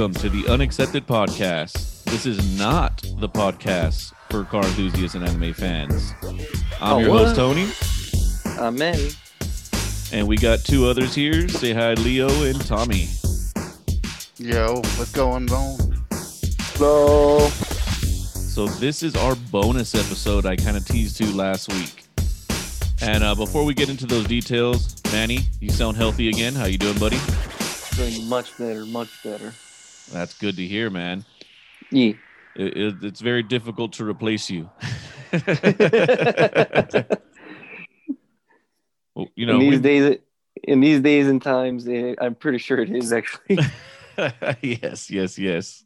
Welcome to the Unaccepted Podcast. This is not the podcast for car enthusiasts and anime fans. I'm Oh, your what? host, Tony, I'm Manny. and we got two others here. Say hi, Leo and Tommy. Yo, what's going on? So, So this is our bonus episode I kind of teased to last week. And uh, before we get into those details, Manny, you sound healthy again. How you doing, buddy? doing much better, much better. That's good to hear, man. Yeah. It, it, it's very difficult to replace you. well, you know, in these we- days, in these days and times, eh, I'm pretty sure it is actually. yes, yes, yes.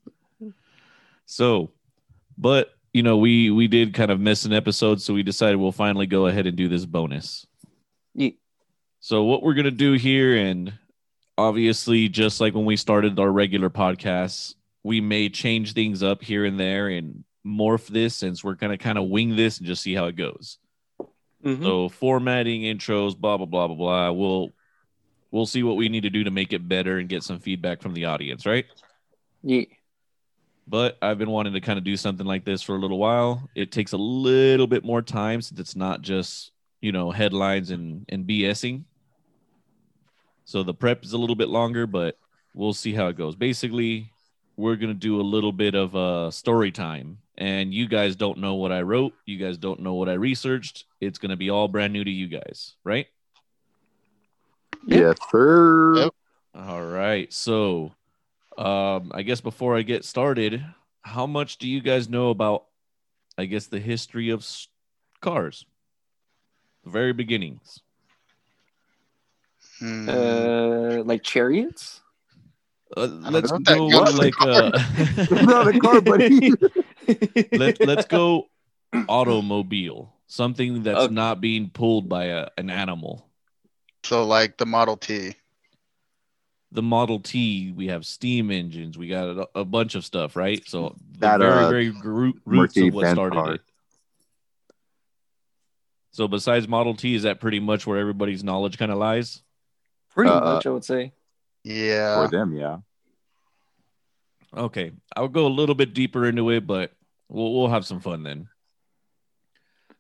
So, but you know, we we did kind of miss an episode, so we decided we'll finally go ahead and do this bonus. yeah. So what we're gonna do here, and obviously, just like when we started our regular podcasts, we may change things up here and there and morph this, since we're gonna kind of wing this and just see how it goes. Mhm. So formatting, intros, blah blah blah blah blah. We'll we'll see what we need to do to make it better and get some feedback from the audience, right? yeah. but I've been wanting to kind of do something like this for a little while. It takes a little bit more time since it's not just, you know, headlines and, and BSing. So the prep is a little bit longer, but we'll see how it goes. Basically, we're going to do a little bit of uh, story time. And you guys don't know what I wrote. You guys don't know what I researched. It's going to be all brand new to you guys, right? Yep. Yes, sir. Yep. All right. So, um, I guess before I get started, how much do you guys know about, I guess, the history of cars? The very beginnings. Hmm. Uh, like chariots. Uh, let's know if that go goes like uh, Not a car, buddy. let let's go automobile. Something that's Okay. not being pulled by a, an animal. so like the Model T. The Model T, we have steam engines. We got a, a bunch of stuff, right? So the That, very uh, very gro- roots of what started car. it. So besides Model T, is that pretty much where everybody's knowledge kind of lies? Pretty Uh, much, I would say. Yeah. For them, yeah. Okay, I'll go a little bit deeper into it, but we'll we'll have some fun then.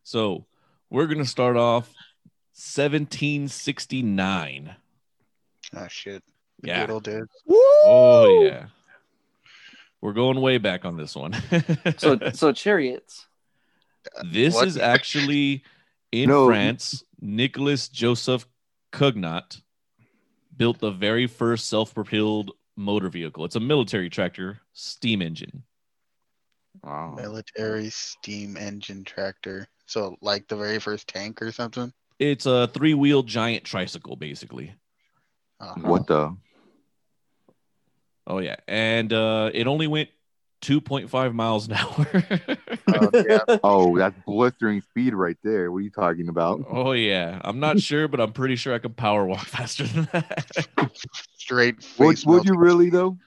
So we're gonna start off 1769. Oh shit. The Yeah. good old days. Oh yeah. We're going way back on this one. So, so chariots. this What? is actually in No. France. Nicholas Joseph Cugnot built the very first self-propelled motor vehicle. It's a military tractor, steam engine. Wow. Military steam engine tractor. So like the very first tank or something. It's a three-wheel giant tricycle, basically. Oh, What the? Oh yeah, and uh, it only went 2.5 miles an hour. oh, yeah. Oh, that's blistering speed right there. What are you talking about? oh yeah, I'm not sure, but I'm pretty sure I can power walk faster than that. Straight Would, would you really though?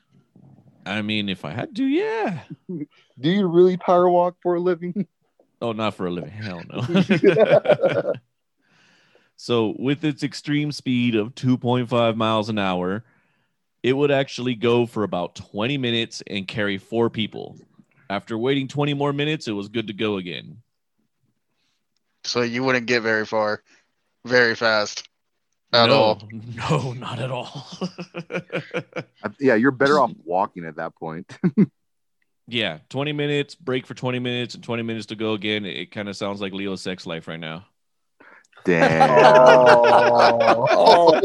I mean, if I had to, yeah. Do you really power walk for a living? Oh, not for a living. Hell no. so, with its extreme speed of 2.5 miles an hour, it would actually go for about 20 minutes and carry four people. After waiting 20 more minutes, it was good to go again. So you wouldn't get very far, very fast. At no, all. no, not at all. Yeah, you're better off walking at that point. yeah, 20 minutes, break for 20 minutes, and 20 minutes to go again. It, kind of sounds like Leo's sex life right now. Damn. Oh,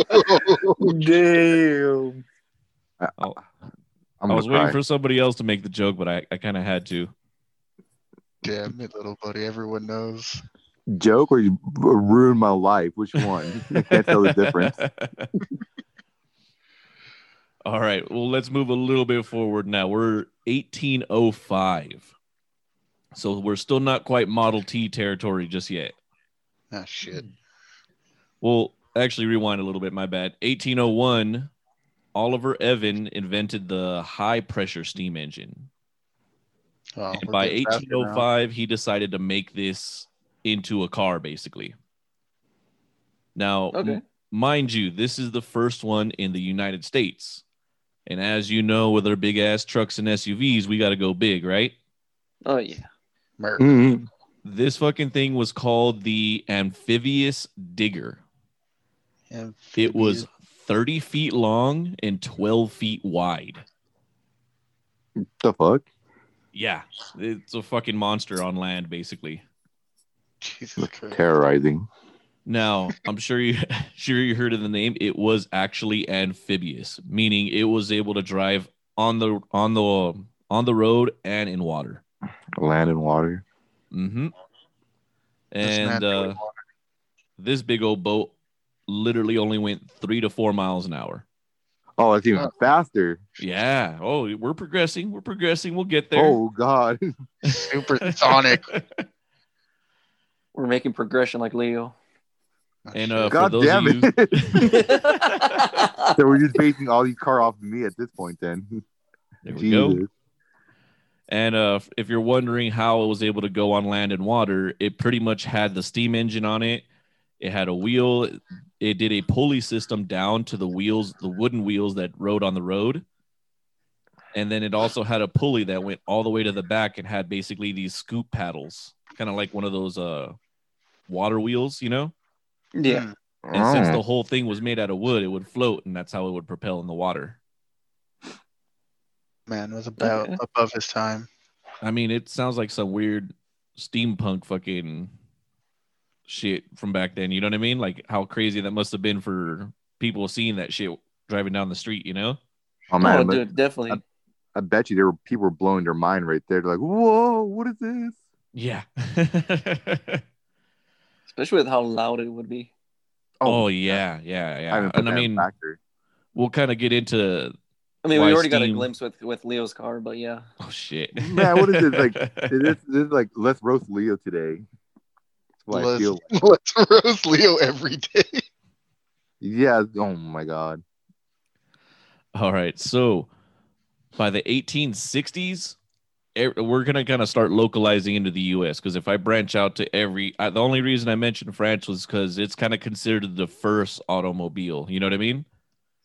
damn. Oh, I'm I gonna was waiting for somebody else to make the joke, but I, I kind of had to. Damn it, little buddy. Everyone knows. joke or you ruin my life. Which one? I can't tell the difference. All right. Well, let's move a little bit forward now. We're 1805. So we're still not quite Model T territory just yet. Ah shit. Well, actually, rewind a little bit. My bad. 1801, Oliver Evan invented the high pressure steam engine. Oh, And by getting faster now. 1805, he decided to make this into a car, basically. Now, Okay. mind you, this is the first one in the United States. And as you know, with our big ass trucks and SUVs, we got to go big, right? Oh yeah. Merc. Mhm. This fucking thing was called the amphibious digger. It was 30 feet long and 12 feet wide. The fuck? Yeah, it's a fucking monster on land, basically. Jesus Christ. Terrorizing. Now, I'm sure you sure you heard of the name. It was actually amphibious, meaning it was able to drive on the on the on the road and in water. Land and water. Mm-hmm. And uh, wanted- this big old boat literally only went three to four miles an hour. Oh, it's even Oh. faster. Yeah. Oh, we're progressing. We're progressing. We'll get there. Oh God. supersonic. We're making progression like Leo. And uh, for God those damn of you, it. so we're just basing all these car off of me at this point then. there we go. And uh, if you're wondering how it was able to go on land and water, it pretty much had the steam engine on it. It had a wheel. It did a pulley system down to the wheels, the wooden wheels that rode on the road. And then it also had a pulley that went all the way to the back and had basically these scoop paddles, kind of like one of those uh, water wheels, you know? Yeah. Hmm. And since Oh. the whole thing was made out of wood, it would float, and that's how it would propel in the water. Man was about Okay. above his time. I mean, it sounds like some weird steampunk fucking shit from back then. You know what I mean? Like how crazy that must have been for people seeing that shit driving down the street. You know? Oh man, oh, but dude, definitely. I bet you there were people were blowing their mind right there. They're like, "Whoa, what is this?" Yeah. Especially with how loud it would be. oh, oh yeah, yeah, yeah. haven't And I mean, factor. we'll kind of get into. I mean, Why we already got a glimpse with with Leo's car, but yeah. Oh shit, Man, what is this, like, This, this is like let's roast Leo today. That's what Let's, feel. let's roast Leo every day. Yeah. Oh my god. All right. So by the 1860s, e- we're going to kind of start localizing into the US because if I branch out to every, I, the only reason I mentioned France was because it's kind of considered the first automobile. You know what I mean?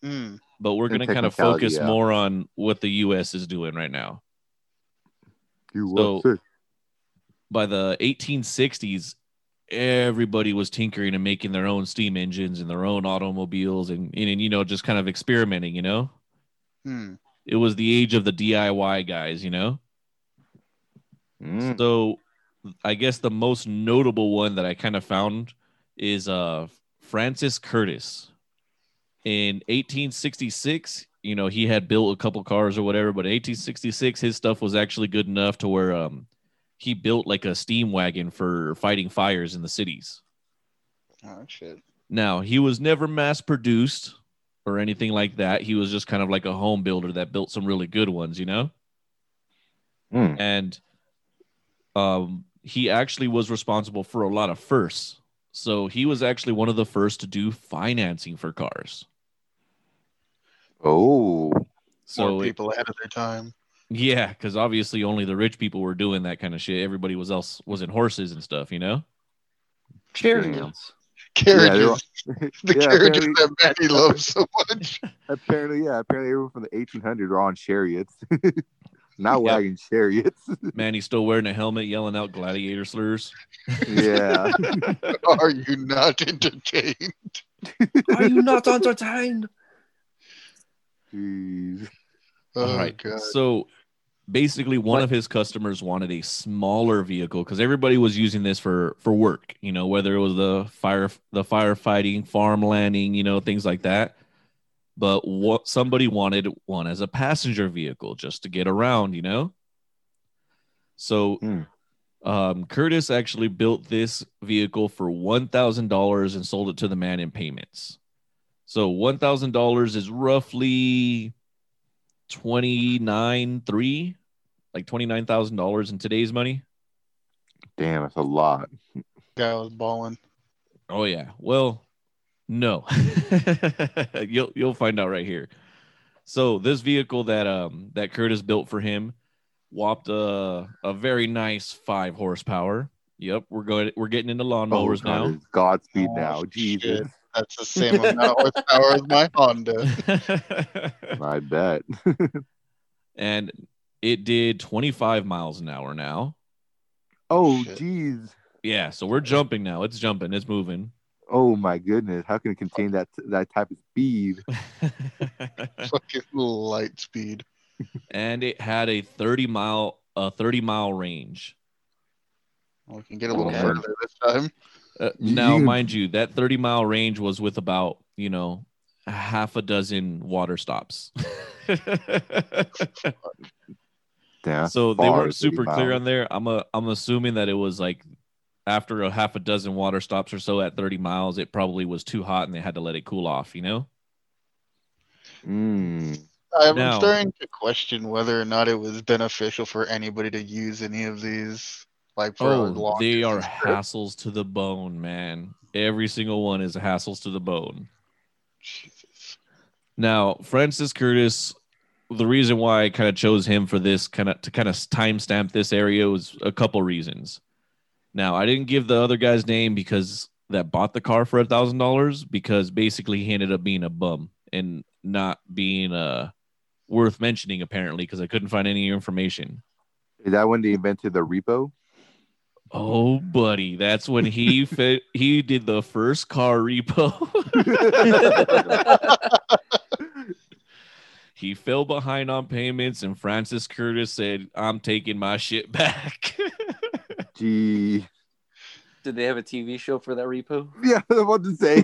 Hmm. But we're going to kind of focus yeah. more on what the US is doing right now. You So- what's? By the 1860s, everybody was tinkering and making their own steam engines and their own automobiles and, and you know, just kind of experimenting, you know? Hmm. It was the age of the DIY guys, you know? Mm. So I guess the most notable one that I kind of found is uh Francis Curtis. In 1866, you know, he had built a couple cars or whatever, but in 1866 his stuff was actually good enough to where um he built like a steam wagon for fighting fires in the cities. Oh shit. Now, he was never mass produced or anything like that. He was just kind of like a home builder that built some really good ones, you know? Mm. and um, he actually was responsible for a lot of firsts. So he was actually one of the first to do financing for cars. Oh. So More it- people ahead of their time. Yeah, because obviously only the rich people were doing that kind of shit. Everybody was else was in horses and stuff, you know. Chariots. Carriages. Yeah, the Yeah, carriages apparently- that Manny loves so much. Apparently, yeah. Apparently, everyone from the 1800s are on chariots, not Yeah. wagon chariots. Man, he's still wearing a helmet, yelling out gladiator slurs. yeah. Are you not entertained? Are you not entertained? Jeez. Oh All right. god. So basically one of his customers wanted a smaller vehicle because everybody was using this for for work, you know, whether it was the fire the firefighting, farm landing, you know, things like that. But what somebody wanted one as a passenger vehicle just to get around, you know? So Hmm. um, Curtis actually built this vehicle for one thousand dollars and sold it to the man in payments. So one thousand dollars is roughly twenty nine three, like twenty nine thousand dollars in today's money. Damn, that's a lot. Guy was balling. Oh yeah. Well, no. you'll you'll find out right here. So this vehicle that um that Curtis built for him whopped a a very nice five horsepower. Yep, we're going we're getting into lawnmowers oh, God, now. Godspeed Oh, now. Jesus. shit. That's the same amount of horsepower as my Honda. I bet. and it did 25 miles an hour now. Oh, Shit. jeez. Yeah, so we're jumping now. It's jumping. It's moving. Oh my goodness. How can it contain that that type of speed? Fucking light speed. and it had a 30 mile a 30 mile range. We can get a little Okay. further this time. Uh, now, mind you, that 30 mile range was with about, you know, half a dozen water stops. Yeah. so they weren't super clear on there. I'm a, I'm assuming that it was like after a half a dozen water stops or so at 30 miles, it probably was too hot and they had to let it cool off, you know? Mm. I'm Now- starting to question whether or not it was beneficial for anybody to use any of these. Like for a Oh, long they are trip. hassles to the bone, man. Every single one is hassles to the bone. Jesus. Now, Francis Curtis, the reason why I kind of chose him for this kind of to kind of timestamp this area was a couple reasons. Now, I didn't give the other guy's name because that bought the car for a thousand dollars because basically he ended up being a bum and not being uh worth mentioning apparently because I couldn't find any information. Is that when they invented the repo? Oh, buddy, that's when he fit, he did the first car repo. he fell behind on payments, and Francis Curtis said, "I'm taking my shit back." Gee. Did they have a TV show for that repo? Yeah, I was about to say.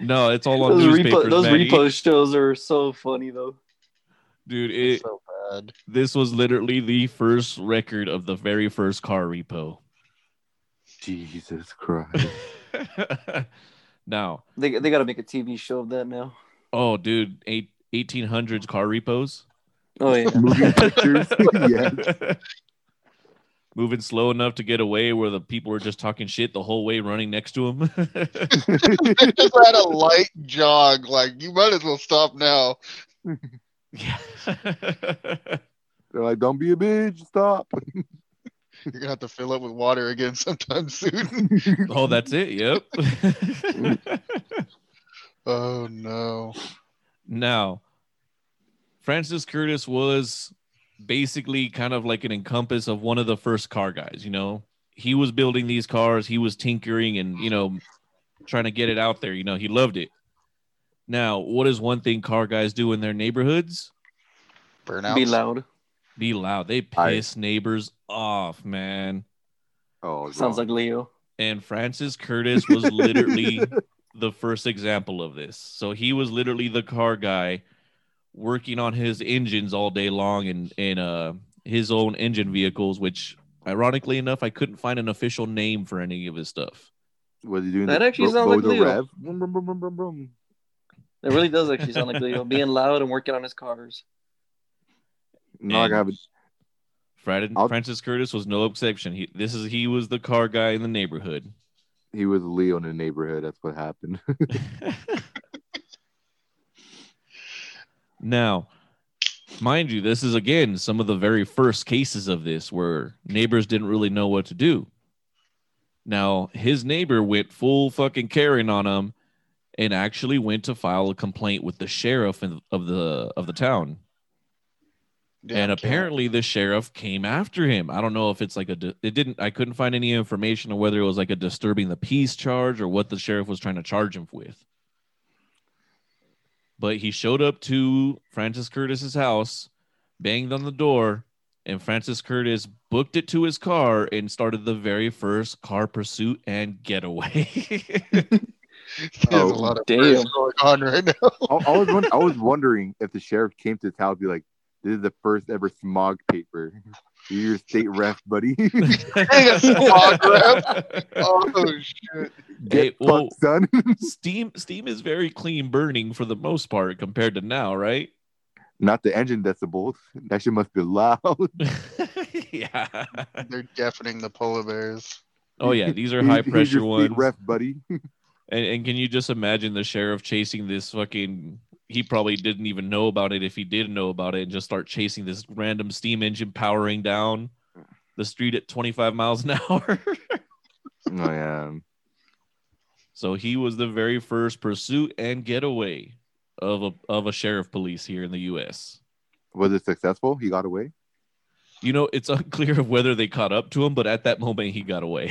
no, it's all on Those, newspapers, repo, those Manny. repo shows are so funny though. dude. It, so bad. this was literally the first record of the very first car repo. Jesus Christ. now, They they got to make a TV show of that now. Oh, dude, eight, 1800s car repos. Oh yeah. Moving pictures. yes. Moving slow enough to get away where the people were just talking shit the whole way running next to him. They just had a light jog. Like you might as well stop now. yeah. They're like, don't be a bitch. Stop. You're gonna have to fill up with water again sometime soon. oh, that's it. Yep. Oh no. now, Francis Curtis was basically kind of like an encompass of one of the first car guys, you know. He was building these cars, he was tinkering and, you know, trying to get it out there, you know, he loved it. Now, what is one thing car guys do in their neighborhoods? Burnout. Be loud. Be loud. They I- piss neighbors off, man. Oh, Sounds like Leo. And Francis Curtis was literally the first example of this. So he was literally the car guy working on his engines all day long and in uh his own engine vehicles, which ironically enough, I couldn't find an official name for any of his stuff. Was he doing That the actually Bo- sounds like Bodo Leo. Rev? Brum, brum, brum, brum, brum, brum. It really does actually sound like Leo being loud and working on his cars. No, I And have a Fred, Francis Curtis was no exception. He this is he was the car guy in the neighborhood. He was Leo in the neighborhood. That's what happened. now, mind you, this is again some of the very first cases of this where neighbors didn't really know what to do. Now, his neighbor went full fucking Karen on him and actually went to file a complaint with the sheriff of the of the town. Damn and cat. apparently the sheriff came after him. I don't know if it's like a it didn't I couldn't find any information on whether it was like a disturbing the peace charge or what the sheriff was trying to charge him with. But he showed up to Francis Curtis's house, banged on the door, and Francis Curtis booked it to his car and started the very first car pursuit and getaway. There's Oh, a lot of damn. damn. going on right now. I, I was I was wondering if the sheriff came to town, be like, "This is the first ever smog paper. You're your state ref, buddy. Smog rep. Oh shit! Get Hey, well- fucked, son." Steam Steam is very clean burning for the most part compared to now, right? Not the engine decibels. That shit must be loud. yeah. They're deafening the polar bears. Oh yeah, these are high pressure ones. Ref, buddy. And, and can you just imagine the sheriff chasing this fucking? He probably didn't even know about it if he did know about it, and just start chasing this random steam engine powering down the street at 25 miles an hour. Oh yeah. So he was the very first pursuit and getaway of a of a sheriff police here in the U.S. Was it successful? He got away. You know, it's unclear of whether they caught up to him, but at that moment he got away.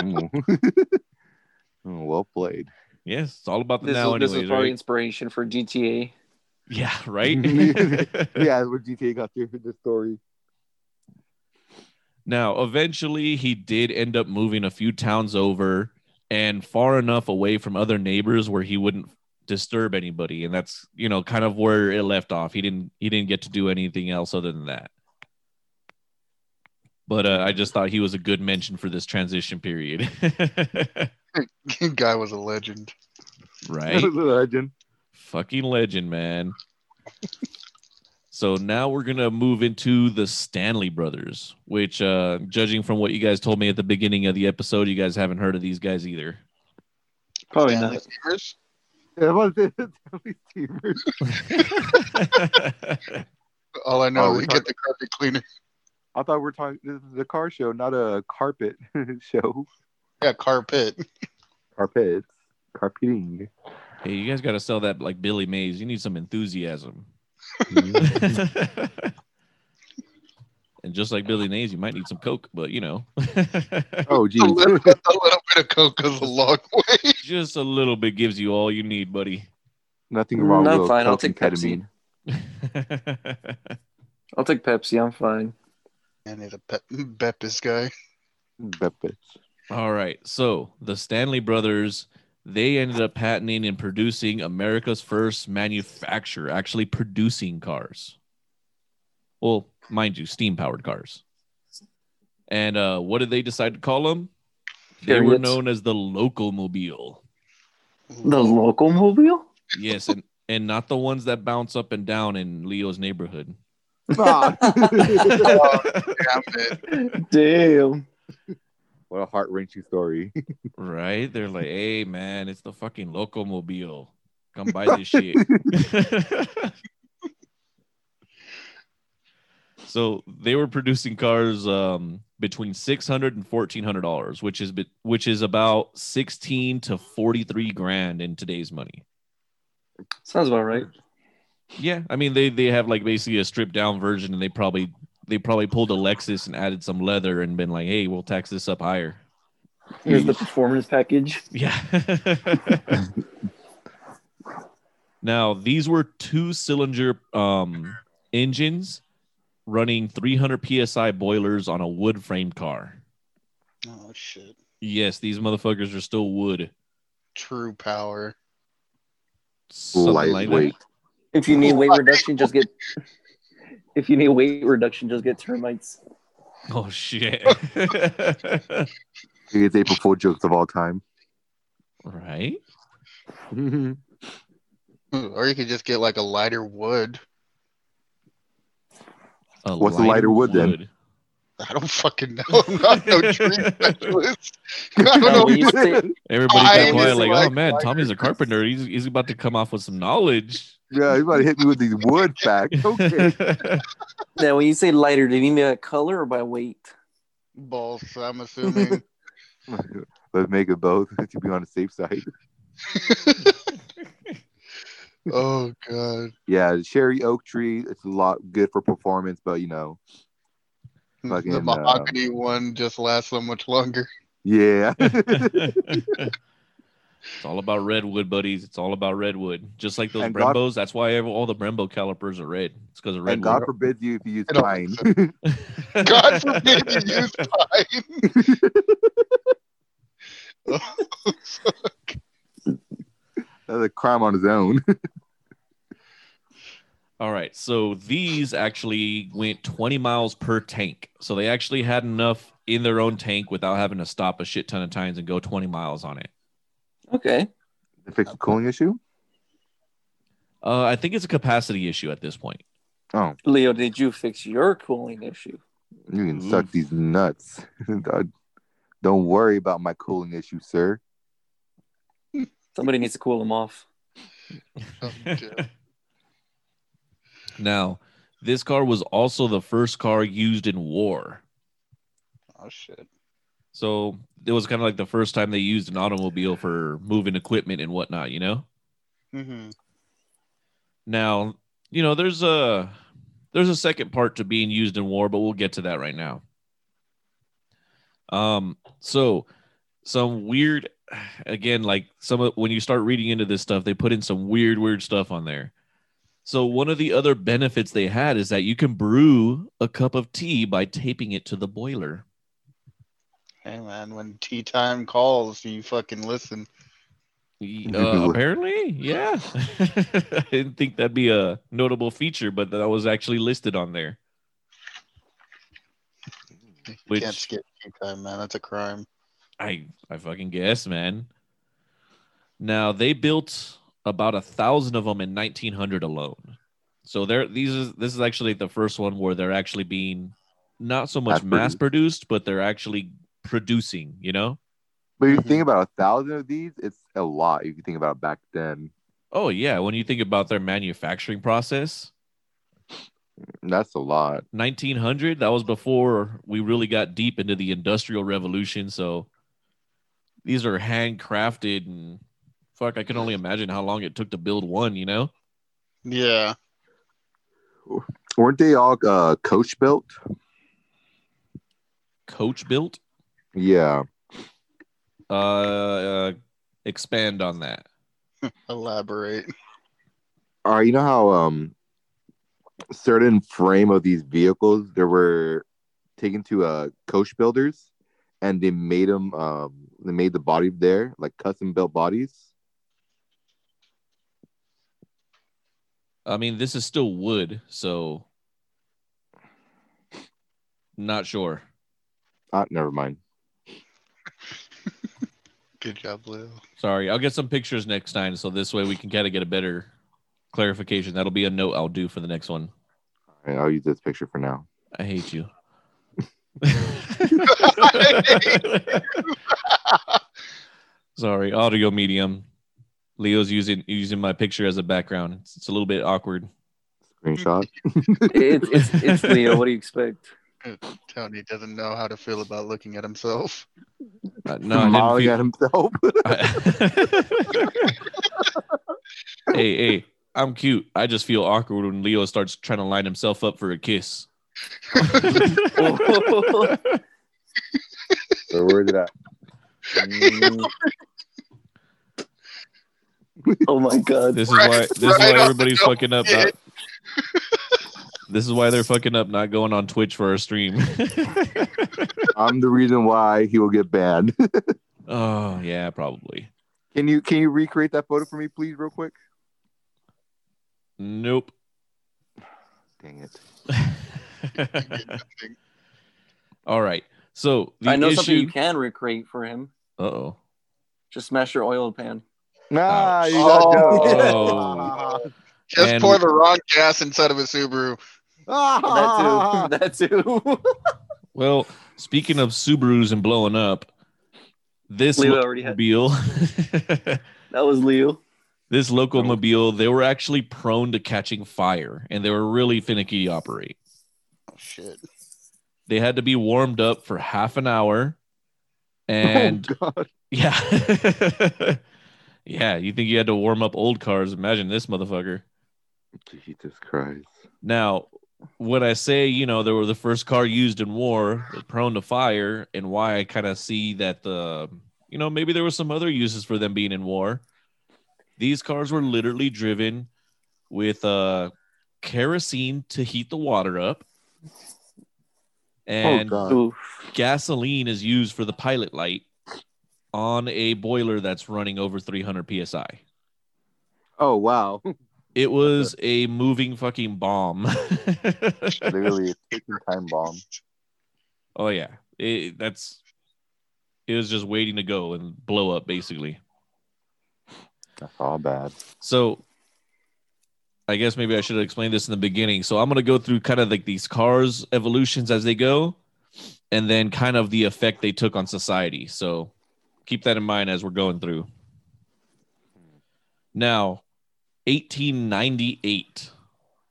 Well played. Yes, it's all about the This, now, is, this anyways, is probably right? inspiration for GTA. Yeah, right. yeah, where GTA got through the story. Now, eventually, he did end up moving a few towns over and far enough away from other neighbors where he wouldn't disturb anybody, and that's you know kind of where it left off. He didn't he didn't get to do anything else other than that. But uh, I just thought he was a good mention for this transition period, Guy was a legend. right? a Legend. Fucking legend, man. so now we're gonna move into the Stanley brothers, which, uh, judging from what you guys told me at the beginning of the episode, you guys haven't heard of these guys either. Probably Stanley not. Steamers? Yeah, what is it? Stanley Steamers. All I know Oh, we we get the carpet cleaner. I thought we are talking. This is a car show, not a carpet show. Yeah, carpet. Carpets, carpeting. hey, you guys got to sell that like Billy Mays. You need some enthusiasm. Mm-hmm. and just like Billy Mays, you might need some Coke, but you know, oh, A geez. little, a little bit of coke goes a long way. just a little bit gives you all you need, buddy. Nothing wrong No, with fine, I'll Coke and take Pepsi. ketamine. I'll take Pepsi. I'm fine. And he's a Pep- Bepis guy. Bepis. All right. So the Stanley brothers, they ended up patenting and producing America's first manufacturer, actually producing cars. Well, mind you, steam powered cars. And uh, what did they decide to call them? They were known as the Locomobile. The local mobile? Yes, and and not the ones that bounce up and down in Leo's neighborhood. Damn it. Damn. What a heart wrenching story. Right? They're like, hey man, it's the fucking Locomobile. Come buy this shit. so they were producing cars um, between six hundred and fourteen hundred dollars, which is be- which is about sixteen to forty three grand in today's money. Sounds about right. Yeah, I mean they they have like basically a stripped down version, and they probably they probably pulled a Lexus and added some leather and been like, hey, we'll tax this up higher. Here's the performance package. Yeah. now, these were two cylinder um, engines running 300 psi boilers on a wood framed car. Oh shit. Yes, these motherfuckers are still wood. True power. Something like that. Lightweight. If you need weight reduction, just get. If you need weight reduction, just get termites. Oh shit. Biggest April Fool jokes of all time. right? Hmm, or you could just get like a lighter wood. A What's the lighter wood then? I don't fucking know. I'm not no tree specialist. I don't know. when Everybody got quiet, like, like oh man, Tommy's a carpenter. He's, he's about to come off with some knowledge. Yeah, you about to hit me with these wood facts. Okay. now, when you say lighter, do you mean by color or by weight? Both, I'm assuming. Let's make it both to be on the safe side. oh god. Yeah, the cherry oak tree, it's a lot good for performance, but you know, Fucking, the uh, mahogany one just lasts so much longer. yeah. It's all about redwood, buddies. It's all about redwood. Just like those And God- Brembos. That's why all the Brembo calipers are red. It's because of redwood. and. God forbids you if you use I pine. God forbid you use pine. That's a crime on his own. all right. So these actually went 20 miles per tank. So they actually had enough in their own tank without having to stop a shit ton of times and go 20 miles on it. Okay. to fix the cooling issue. Uh, I think it's a capacity issue at this point. Oh, Leo, did you fix your cooling issue? you can Ooh. suck these nuts. Don't worry about my cooling issue, sir. Somebody needs to cool them off. Now, this car was also the first car used in war. oh shit. So it was kind of like the first time they used an automobile for moving equipment and whatnot, you know? hmm Now, you know, there's a there's a second part to being used in war, but we'll get to that right now. Um, so some weird again, like some of when you start reading into this stuff, they put in some weird, weird stuff on there. So one of the other benefits they had is that you can brew a cup of tea by taping it to the boiler. Hey man, when tea time calls, you fucking listen. Uh, apparently, yeah. I didn't think that'd be a notable feature, but that was actually listed on there. You Which- can't skip tea time, man. That's a crime. I I fucking guess, man. Now they built about a thousand of them in 1900 alone. So they're these is this is actually the first one where they're actually being not so much Mass-produced. mass produced, but they're actually producing. You know? But if you Mhm. think about a thousand of these, it's a lot. If you think about back then, Oh yeah. When you think about their manufacturing process, that's a lot. 1900 that was before we really got deep into the industrial revolution. So these are handcrafted and fuck. I can only imagine how long it took to build one. You know? Yeah. Weren't they all uh, coach built? Coach built. Yeah. uh, uh expand on that Elaborate. All right. You know how um certain frame of these vehicles they were taken to uh coach builders, and they made them um they made the body there like custom built bodies. i mean this is still wood so not sure Ah, never mind. Good job, Leo. sorry i'll get some pictures next time so this way we can kind of get a better clarification that'll be a note i'll do for the next one All right, I'll use this picture for now. i hate you sorry audio medium leo's using using my picture as a background it's, it's a little bit awkward Screenshot. It's it's it's Leo. What do you expect? Tony doesn't know how to feel about looking at himself. Uh, no I didn't feel... at himself. hey, hey, I'm cute. I just feel awkward when Leo starts trying to line himself up for a kiss. so where's it at? Mm. oh my god. This is why this is why everybody's fucking up. Not, this is why they're fucking up not going on Twitch for our stream. I'm the reason why he will get banned. oh, yeah, probably. can you can you recreate that photo for me, please, real quick? Nope. Dang it. All right. So the I know issue. something you can recreate for him. Uh oh. Just smash your oil pan. Nah, Ouch. you got Oh. Just And- pour the wrong gas inside of a Subaru. Ah. That too. That too. Well, speaking of Subarus and blowing up, this Leo already had- mobile. that was Leo. this locomobile, they were actually prone to catching fire and they were really finicky to operate. Oh shit. They had to be warmed up for half an hour. And oh, God. yeah. yeah, you think you had to warm up old cars? Imagine this motherfucker. Jesus Christ. Now, when I say, you know, they were the first car used in war, prone to fire, and why I kind of see that the, you know, maybe there were some other uses for them being in war. These cars were literally driven with uh, kerosene to heat the water up, and oh gasoline is used for the pilot light on a boiler that's running over 300 psi. Oh wow. It was a moving fucking bomb. Literally a ticking time bomb. Oh yeah, it, that's it was just waiting to go and blow up basically. That's all bad. So I guess maybe I should have explained this in the beginning. So I'm gonna go through kind of like these cars evolutions as they go, and then kind of the effect they took on society. So keep that in mind as we're going through. Now, 1898,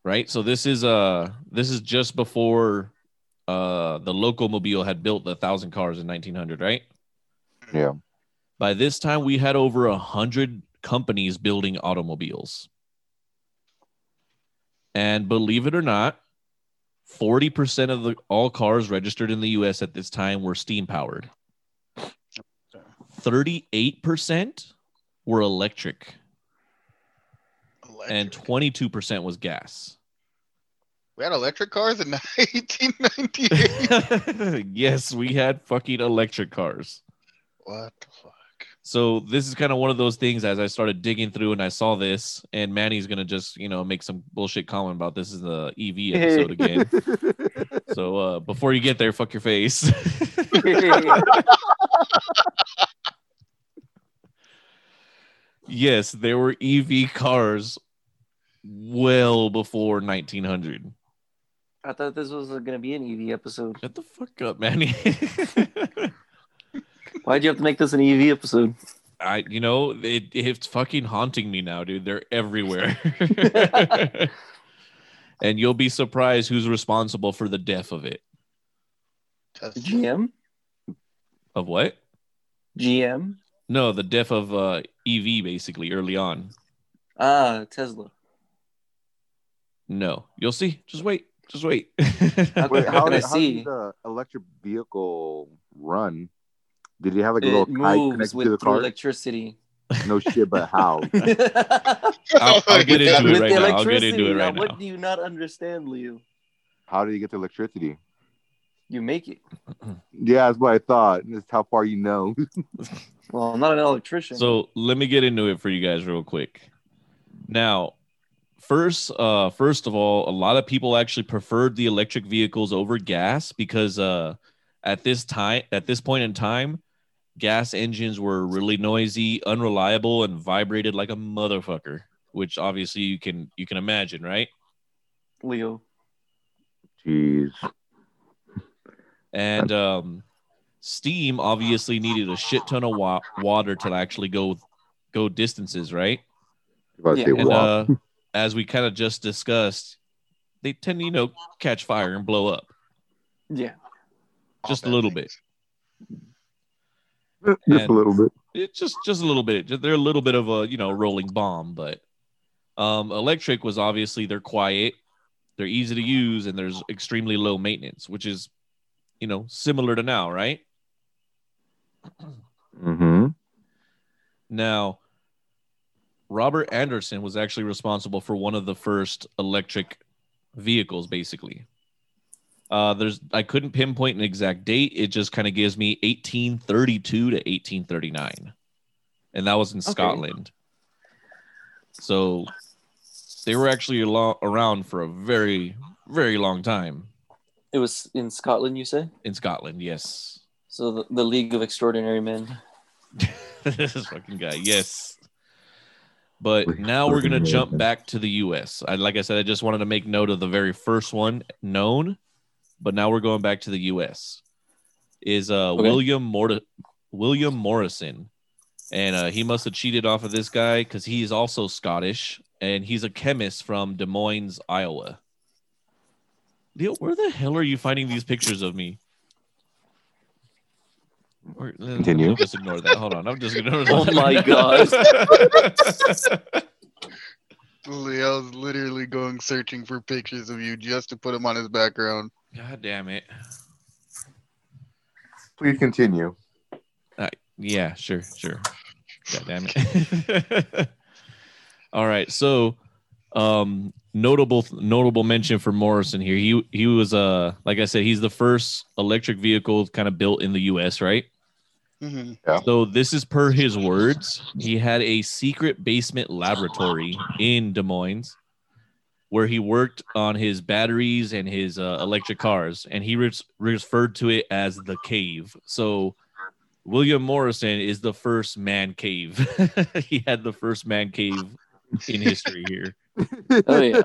right? So this is uh this is just before uh, the Locomobile had built the thousand cars in 1900, right? Yeah. By this time, we had over a hundred companies building automobiles. And believe it or not, 40% of the all cars registered in the US at this time were steam powered. 38% were electric and 22% was gas. we had electric cars in 1898. yes, we had fucking electric cars. what the fuck? So this is kind of one of those things as I started digging through and I saw this and Manny's going to just, you know, make some bullshit comment about this is the EV episode again. So uh before you get there, fuck your face. yes, there were EV cars well before 1900. I thought this was going to be an EV episode. Shut the fuck up, Manny. Why'd you have to make this an EV episode? I, you know, it, it's fucking haunting me now, dude. They're everywhere. and you'll be surprised who's responsible for the death of it. Tesla. GM? Of what? GM? No, the death of uh, EV basically early on. Ah, Tesla. No, you'll see. Just wait. Just wait. Wait, how, can I did, how see? did the electric vehicle run? Did it have like a It little kite moves connected with to the through car? electricity. No shit, but how? I'll, I'll get into with it right the now. I'll get electricity. into it right now, right what do you not understand, Leo? How do you get the electricity? You make it. Yeah, that's what I thought. That's how far you know. Well, I'm not an electrician. So let me get into it for you guys real quick. Now, first, uh, first of all, a lot of people actually preferred the electric vehicles over gas because uh, at this time, at this point in time, gas engines were really noisy, unreliable, and vibrated like a motherfucker. Which obviously you can you can imagine, right? Leo. Jeez. And um, steam obviously needed a shit ton of wa- water to actually go go distances, right? Yeah, And uh, as we kind of just discussed, they tend to, you know, catch fire and blow up Yeah. just a little bad bit. just and- a little bit. It just just a little bit. They're a little bit of a you know rolling bomb, but um, electric was obviously they're quiet, they're easy to use, and there's extremely low maintenance, which is you know similar to now, right? Mm-hmm. Now, Robert Anderson was actually responsible for one of the first electric vehicles, basically. Uh, there's I couldn't pinpoint an exact date. It just kind of gives me 1832 to 1839, and that was in Scotland. So they were actually a lo- around for a very, very long time It was in Scotland, you say? in Scotland. Yes, So the, the League of Extraordinary Men. this fucking guy. Yes. But now we're gonna jump back to the U.S. I, like I said, I just wanted to make note of the very first one known, but now we're going back to the U.S. Is uh Okay. William Mort William Morrison, and uh, he must have cheated off of this guy because he's also Scottish and he's a chemist from Des Moines, Iowa. Leo, where the hell are you finding these pictures of me? Or, uh, Continue. Just ignore that. Hold on. I'm just gonna. Oh my God. Leo's literally going searching for pictures of you just to put them on his background. God damn it. Please continue. Yeah, sure, sure. God damn it. All right. So, um, notable notable mention for Morrison here. He he was uh like I said, he's the first electric vehicle kind of built in the U.S. Right. Mhm. So this is per his words. He had a secret basement laboratory in Des Moines where he worked on his batteries and his uh, electric cars, and he re- referred to it as the cave. So William Morrison is the first man cave. he had the first man cave in history here. Oh, yeah.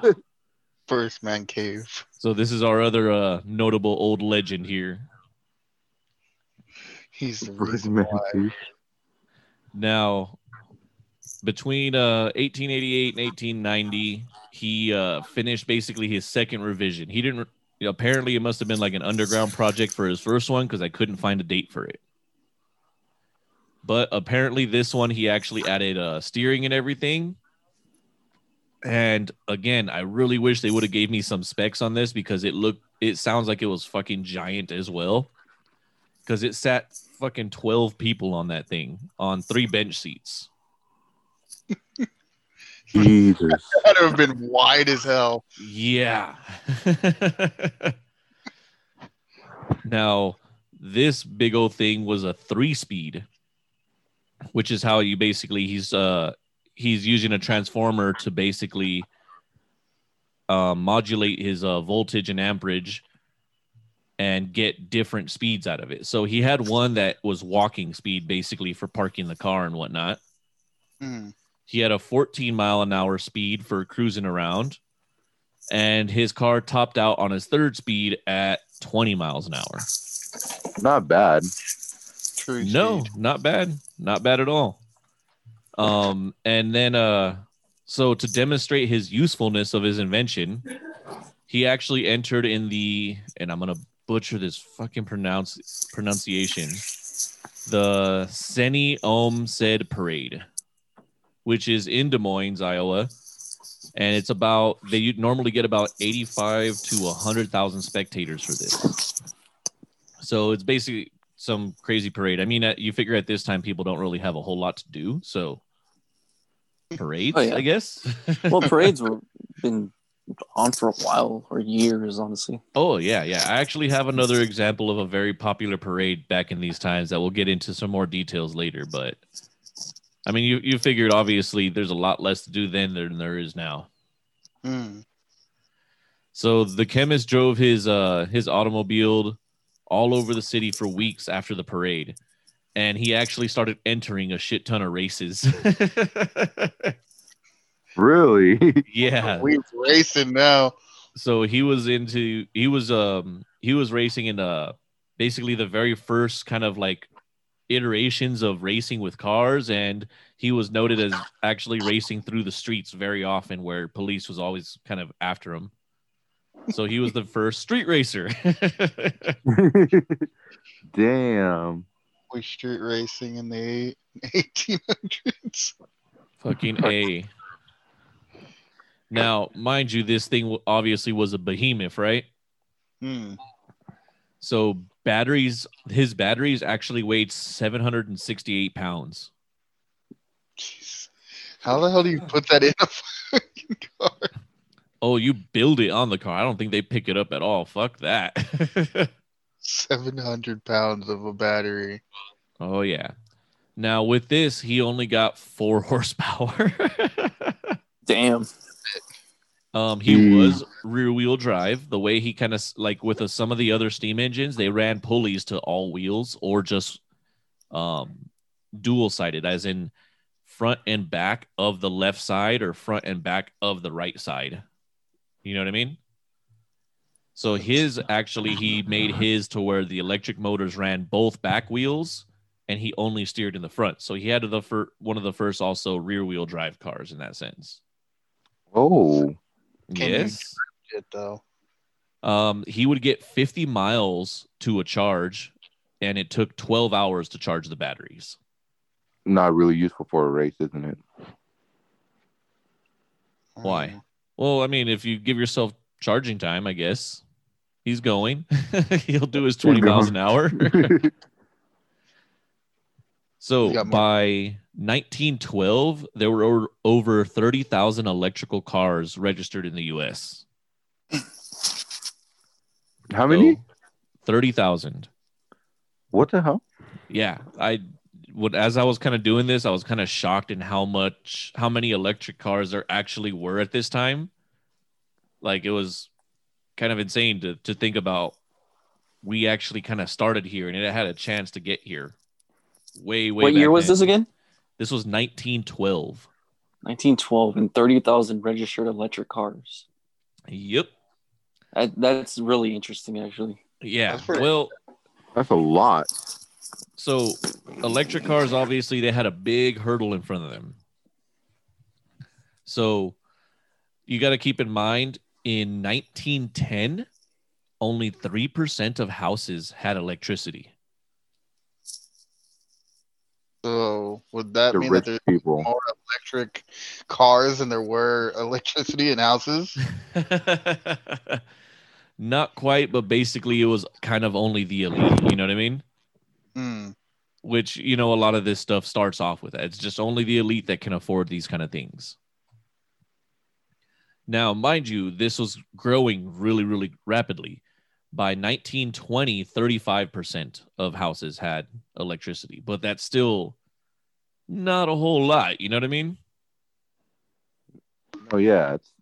First man cave. So this is our other uh, notable old legend here. He's the First reason man why. Now, between uh, 1888 and 1890, he uh, finished basically his second revision. He didn't apparently it must have been like an underground project for his first one because I couldn't find a date for it. But apparently this one he actually added uh, steering and everything. And again, I really wish they would have gave me some specs on this because it looked it sounds like it was fucking giant as well. Because it sat fucking 12 people on that thing on three bench seats. Jesus. That would have been wide as hell. Yeah. now, this big old thing was a three speed, which is how you basically he's uh he's using a transformer to basically uh, modulate his uh, voltage and amperage and get different speeds out of it. So he had one that was walking speed basically for parking the car and whatnot. Hmm. He had a 14 mile an hour speed for cruising around, and his car topped out on his third speed at 20 miles an hour. Not bad. True No, speed. not bad, not bad at all. Um, and then uh, so to demonstrate his usefulness of his invention, he actually entered in the, and I'm gonna butcher this fucking pronounce pronunciation, the Seni Om Sed Parade, which is in Des Moines, Iowa, and it's about they normally get about 85 to 100,000 spectators for this. So it's basically some crazy parade. I mean, uh, you figure at this time people don't really have a whole lot to do, so parades, Oh, yeah. I guess. Well, parades were been on for a while or years, honestly. oh yeah, yeah. I actually have another example of a very popular parade back in these times that we'll get into some more details later. But I mean, you you figured obviously there's a lot less to do then than there is now. Hmm. So the chemist drove his uh his automobile all over the city for weeks after the parade. And he actually started entering a shit ton of races. Really? yeah. We racing now. So he was into he was um he was racing in uh basically the very first kind of like iterations of racing with cars and he was noted as actually racing through the streets very often where police was always kind of after him. So he was the first street racer. Damn. We street racing in the 1800s. Fucking A. Now, mind you, this thing obviously was a behemoth, right? Hmm. So batteries, his batteries actually weighed 768 pounds. Jeez. How the hell do you put that in a fucking car? Oh, you build it on the car. I don't think they pick it up at all. Fuck that. 700 pounds of a battery. oh yeah. Now with this, he only got four horsepower. Damn. Um, he Hmm. was rear wheel drive. The way he kind of like with uh some of the other steam engines, they ran pulleys to all wheels or just um dual sided, as in front and back of the left side or front and back of the right side. You know what I mean? So his actually he made his to where the electric motors ran both back wheels and he only steered in the front. So he had the fir- one of the first also rear wheel drive cars in that sense. Oh. Can yes. Shit, though. Um, he would get 50 miles to a charge, and it took 12 hours to charge the batteries. Not really useful for a race, isn't it? Why? Hmm. Well, I mean, if you give yourself charging time, I guess he's going. He'll do his 20 miles an hour. so He's got more- by 1912, there were o- over 30,000 electrical cars registered in the U.S. How many? So, 30,000. What the hell? yeah i would as i was kind of doing this i was kind of shocked in how much how many electric cars there actually were at this time like it was kind of insane to, to think about we actually kind of started here and it had a chance to get here way way what year was then. this again? This was 1912 1912 and 30,000 registered electric cars. yep That, that's really interesting, actually. yeah That's pretty- well That's a lot. so electric cars obviously they had a big hurdle in front of them so you got to keep in mind in 1910 only 3% of houses had electricity. So would that The mean that there's people. more electric cars than there were electricity in houses? Not quite, but basically it was kind of only the elite. You know what I mean? Hmm. Which, you know, a lot of this stuff starts off with that. It's just only the elite that can afford these kind of things. Now, mind you, this was growing really, really rapidly. By 1920, 35% of houses had electricity, but that's still not a whole lot. You know what I mean? Oh yeah, it's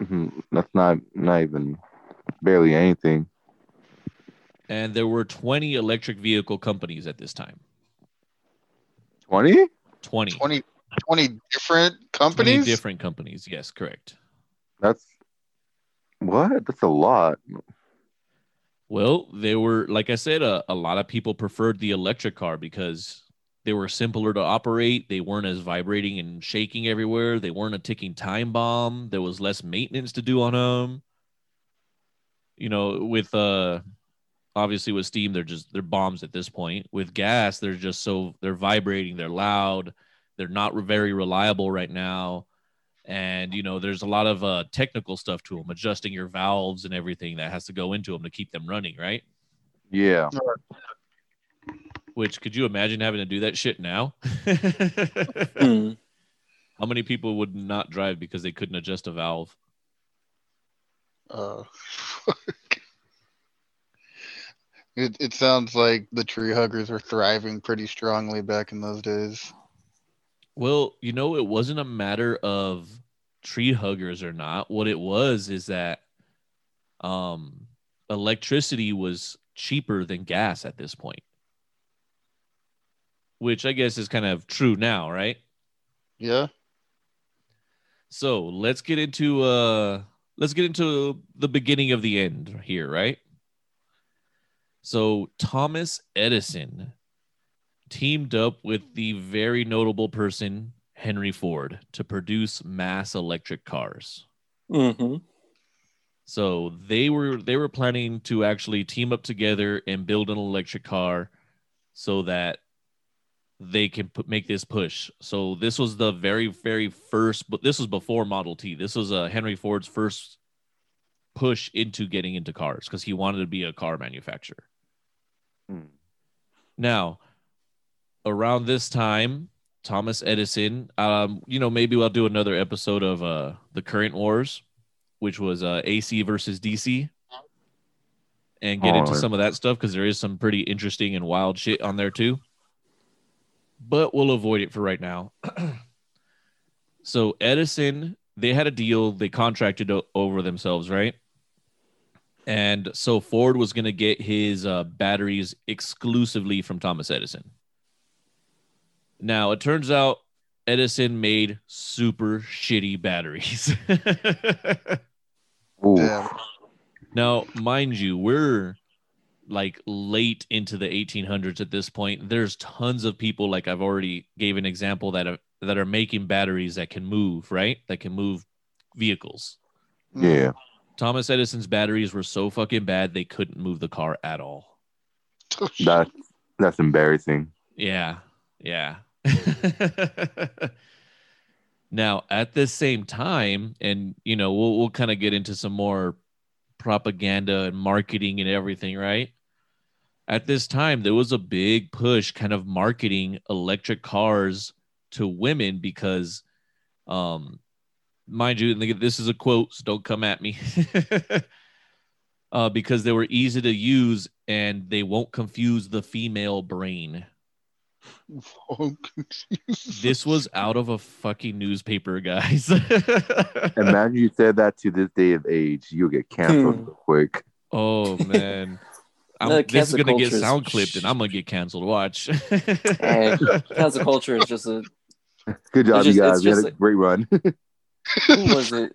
mhm, that's not not even barely anything. And there were 20 electric vehicle companies at this time. Twenty? 20. 20, 20 different 20 companies? different companies. Yes, correct. That's what? That's a lot. Well, they were, like I said, a, a lot of people preferred the electric car because they were simpler to operate. They weren't as vibrating and shaking everywhere. They weren't a ticking time bomb. There was less maintenance to do on them. You know, with uh, obviously with steam, they're just they're bombs at this point. With gas, they're just so they're vibrating. They're loud. They're not very reliable right now. And you know, there's a lot of uh, technical stuff to them, adjusting your valves and everything that has to go into them to keep them running, right? Yeah. Which could you imagine having to do that shit now? Hmm. How many people would not drive because they couldn't adjust a valve? Uh, it, it sounds like the tree huggers were thriving pretty strongly back in those days. Well, you know, it wasn't a matter of tree huggers or not. What it was is that um, electricity was cheaper than gas at this point, which I guess is kind of true now, right? Yeah. So let's get into uh let's get into the beginning of the end here, right? So Thomas Edison teamed up with the very notable person Henry Ford to produce mass electric cars. hmm So they were they were planning to actually team up together and build an electric car so that they can put, make this push. So this was the very very first but this was before Model T. This was uh, Henry Ford's first push into getting into cars cuz he wanted to be a car manufacturer. Hmm. Now, around this time, Thomas Edison, um, you know, maybe we'll do another episode of uh the current wars, which was uh AC versus DC, and get into Alright. some of that stuff because there is some pretty interesting and wild shit on there too. But we'll avoid it for right now. so Edison, they had a deal, they contracted o- over themselves, right? And so Ford was going to get his uh, batteries exclusively from Thomas Edison. Now, it turns out Edison made super shitty batteries. Now, mind you, we're like late into the 1800s at this point. There's tons of people, like I've already gave an example that are, that are making batteries that can move, right? That can move vehicles. Mm. Yeah. Thomas Edison's batteries were so fucking bad they couldn't move the car at all. That that's embarrassing. Yeah. Yeah. now, at the same time, and you know, we'll we'll kind of get into some more propaganda and marketing and everything, right? At this time, there was a big push kind of marketing electric cars to women because um mind you, this is a quote, so don't come at me. uh, because they were easy to use and they won't confuse the female brain. This was out of a fucking newspaper, guys. Imagine you said that to this day of age, you'll get canceled Hmm. real quick. oh man. I'm, The this is gonna get culture is- sound clipped and I'm gonna get canceled. Watch. Hey, cancel culture is just a Good job, just- you guys. We had just a great run. who was it?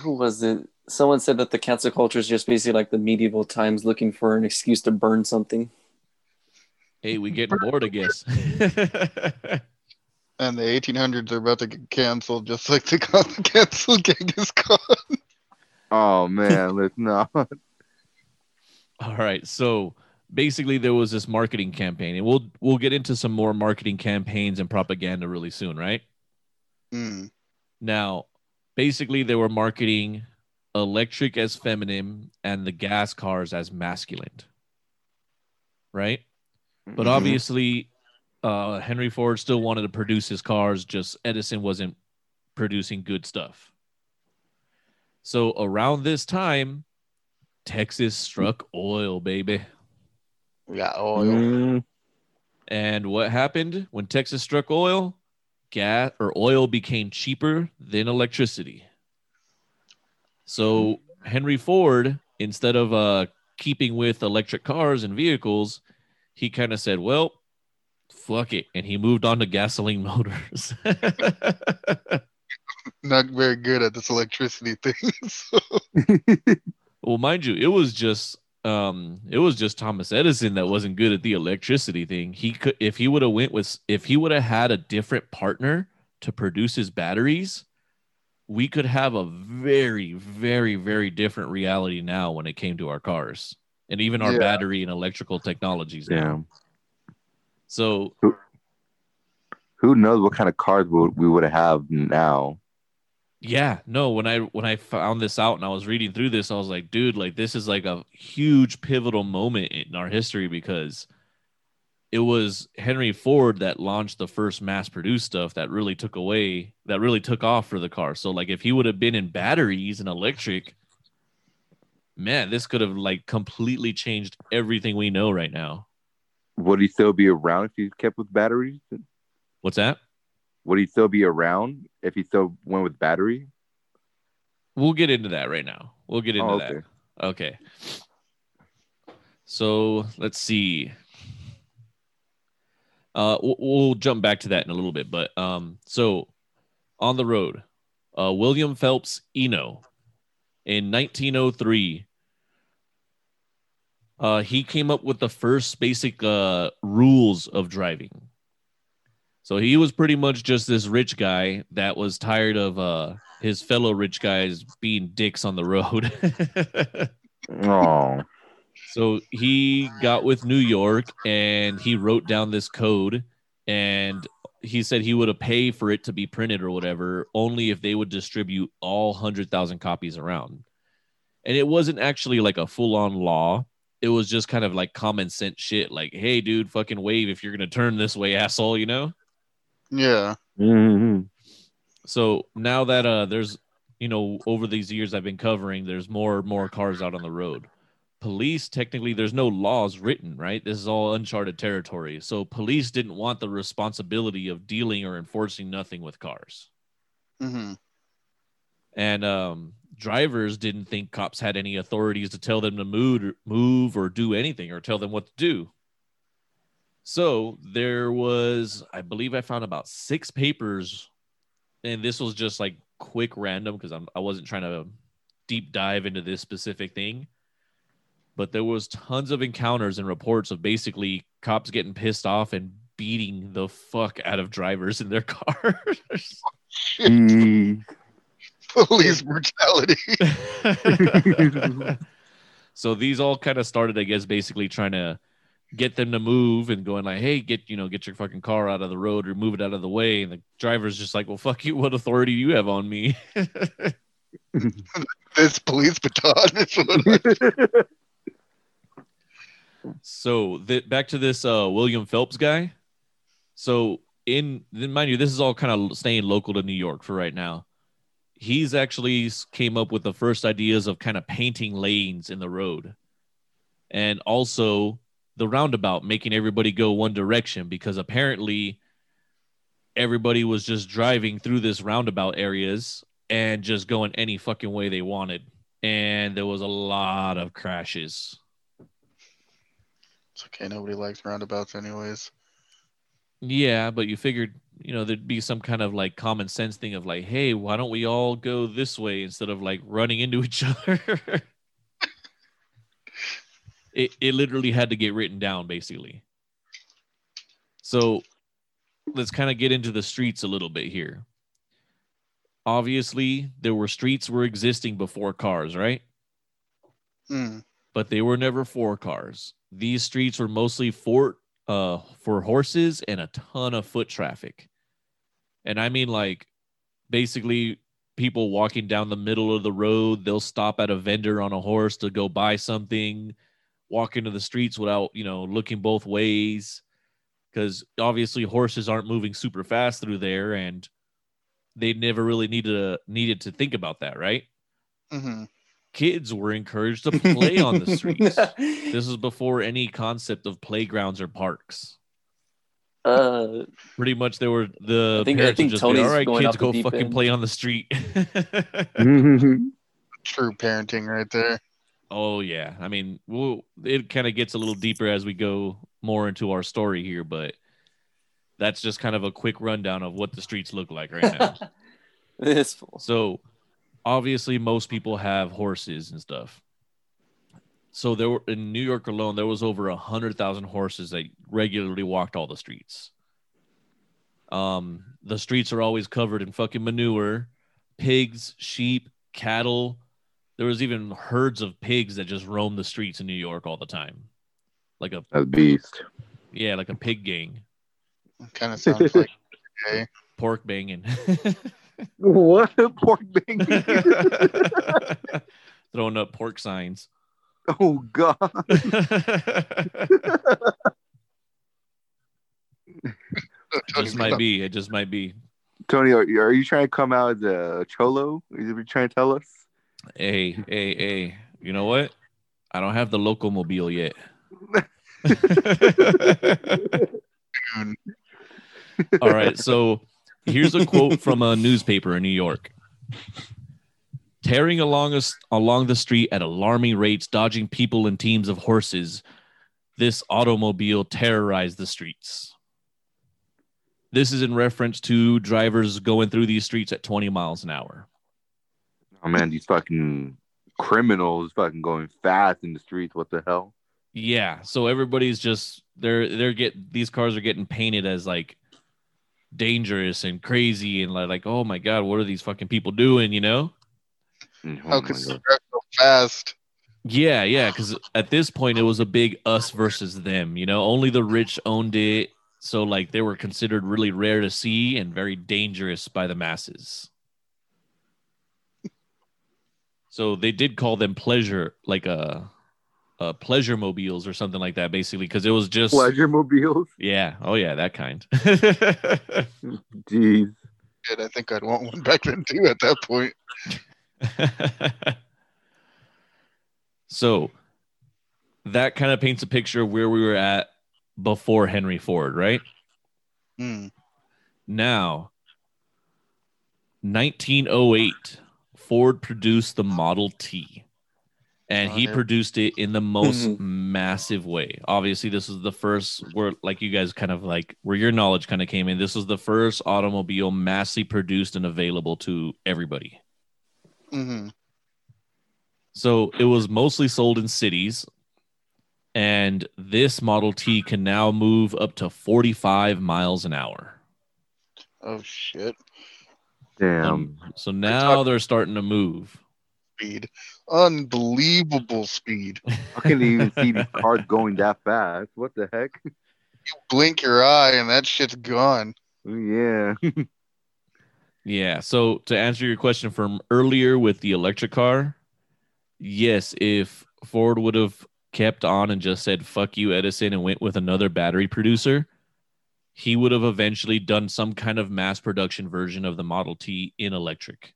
Who was it? Someone said that the cancel culture is just basically like the medieval times looking for an excuse to burn something. Hey, we getting bored, I guess. And the 1800s are about to get canceled, just like the con- cancel Genghis Khan. oh man, let's not. All right. So basically there was this marketing campaign and we'll we'll get into some more marketing campaigns and propaganda really soon, right? Mm. Now, basically they were marketing electric as feminine and the gas cars as masculine. Right? But Mhm. obviously uh Henry Ford still wanted to produce his cars, just Edison wasn't producing good stuff. So around this time, Texas struck oil, baby. We got oil. Mm, And what happened when Texas struck oil? Gas or oil became cheaper than electricity. So Henry Ford, instead of uh, keeping with electric cars and vehicles, he kind of said, "Well, fuck it," and he moved on to gasoline motors. Not very good at this electricity thing. so- well, mind you, it was just um, it was just Thomas Edison that wasn't good at the electricity thing. He could, if he would have went with, if he would have had a different partner to produce his batteries, we could have a very, very, very different reality now when it came to our cars and even our Yeah. battery and electrical technologies. Now. So Who knows what kind of cars we, we would have now? Yeah, no, when I when I found this out and I was reading through this, I was like, dude, like this is like a huge pivotal moment in our history because it was Henry Ford that launched the first mass produced stuff that really took away that really took off for the car. So like if he would have been in batteries and electric, man, this could have like completely changed everything we know right now. Would he still be around if he kept with batteries? What's that? Would he still be around if he still went with battery? We'll get into that right now. We'll get into Oh, that. okay. Okay. So let's see. Uh, we'll, we'll jump back to that in a little bit, but um, so on the road, uh, William Phelps Eno in 1903. Uh, he came up with the first basic uh, rules of driving. So he was pretty much just this rich guy that was tired of uh, his fellow rich guys being dicks on the road. Oh, So he got with New York and he wrote down this code and he said he would pay for it to be printed or whatever only if they would distribute all 100,000 copies around. And it wasn't actually like a full on law. It was just kind of like common sense shit like, hey, dude, fucking wave if you're going to turn this way, asshole, you know? yeah. Mhm. So now that uh there's you know over these years I've been covering there's more and more cars out on the road. Police technically there's no laws written, right? This is all uncharted territory. So police didn't want the responsibility of dealing or enforcing nothing with cars. hmm And um drivers didn't think cops had any authorities to tell them to move move or do anything or tell them what to do. So there was I believe I found about 6 papers and this was just like quick random because I'm I wasn't trying to deep dive into this specific thing. But there was tons of encounters and reports of basically cops getting pissed off and beating the fuck out of drivers in their cars. Jeez. Police brutality. so these all kind of started, I guess, basically trying to get them to move and going like, "Hey, get you know, get your fucking car out of the road or move it out of the way." And the driver's just like, "Well, fuck you. What authority do you have on me?" this police baton is what so the, back to this uh, William Phelps guy. So in mind you, this is all kind of staying local to New York for right now. He's actually came up with the first ideas of kind of painting lanes in the road, and also the roundabout, making everybody go one direction because apparently everybody was just driving through this roundabout areas and just going any fucking way they wanted, and there was a lot of crashes. It's okay. Nobody likes roundabouts, anyways. Yeah, but you figured, you know, there'd be some kind of like common sense thing of like, hey, why don't we all go this way instead of like running into each other? it it literally had to get written down basically. So let's kind of get into the streets a little bit here. Obviously, there were streets were existing before cars, right? Mm. but they were never for cars. These streets were mostly for uh for horses and a ton of foot traffic. And I mean like basically people walking down the middle of the road, they'll stop at a vendor on a horse to go buy something, walk into the streets without, you know, looking both ways cuz obviously horses aren't moving super fast through there and they never really needed to needed to think about that, right? hmm Kids were encouraged to play on the streets. This is before any concept of playgrounds or parks. uh, Pretty much, there were the I think- I parents would think just Tony's be, all right, kids, go fucking end." play on the street. True parenting right there. oh yeah, I mean, we'll, it kind of gets a little deeper as we go more into our story here, but that's just kind of a quick rundown of what the streets look like right now. this fool. So obviously most people have horses and stuff. So there were in New York alone, there was over a hundred thousand horses that regularly walked all the streets. Um, the streets are always covered in fucking manure, pigs, sheep, cattle. There was even herds of pigs that just roamed the streets in New York all the time. Like a That's beast. yeah, like a pig gang, Kind of sounds like okay. pork banging. What a pork bang? Throwing up pork signs. oh god. It just might be. It just might be. Tony, are, are you trying to come out as a cholo? Is you trying to tell us? Hey, hey, hey. You know what? I don't have the locomobile yet. All right. So here's a quote from a newspaper in New York. Tearing along us along the street at alarming rates, dodging people and teams of horses, this automobile terrorized the streets. This is in reference to drivers going through these streets at 20 miles an hour. Oh man, these fucking criminals fucking going fast in the streets. What the hell? Yeah, so everybody's just they're they're get these cars are getting painted as like dangerous and crazy and like, like oh my god, what are these fucking people doing? You know? Mm, how Oh could my you God. so fast? Yeah, yeah. Because at this point, it was a big us versus them. You know, only the rich owned it, so like they were considered really rare to see and very dangerous by the masses. So they did call them pleasure, like a. Uh, pleasure mobiles or something like that, basically, because it was just Pleasure mobiles. Yeah. Oh, yeah. That kind. Jeez. And I think I'd want one back then too. At that point, so that kind of paints a picture of where we were at before Henry Ford, right? Hmm. Now, 1908, Ford produced the Model T. And Oh, he yeah. produced it in the most massive way. Obviously, this was the first where, like you guys kind of like where your knowledge kind of came in. This was the first automobile massively produced and available to everybody. hmm So it was mostly sold in cities. And this Model T can now move up to 45 miles an hour. Oh shit! Damn. Um, so now they're starting to move. Speed, unbelievable speed. How can they even see these cars going that fast? What the heck? You blink your eye and that shit's gone. Yeah. Yeah. So to answer your question from earlier with the electric car, yes, if Ford would have kept on and just said "fuck you, Edison" and went with another battery producer, he would have eventually done some kind of mass production version of the Model T in electric.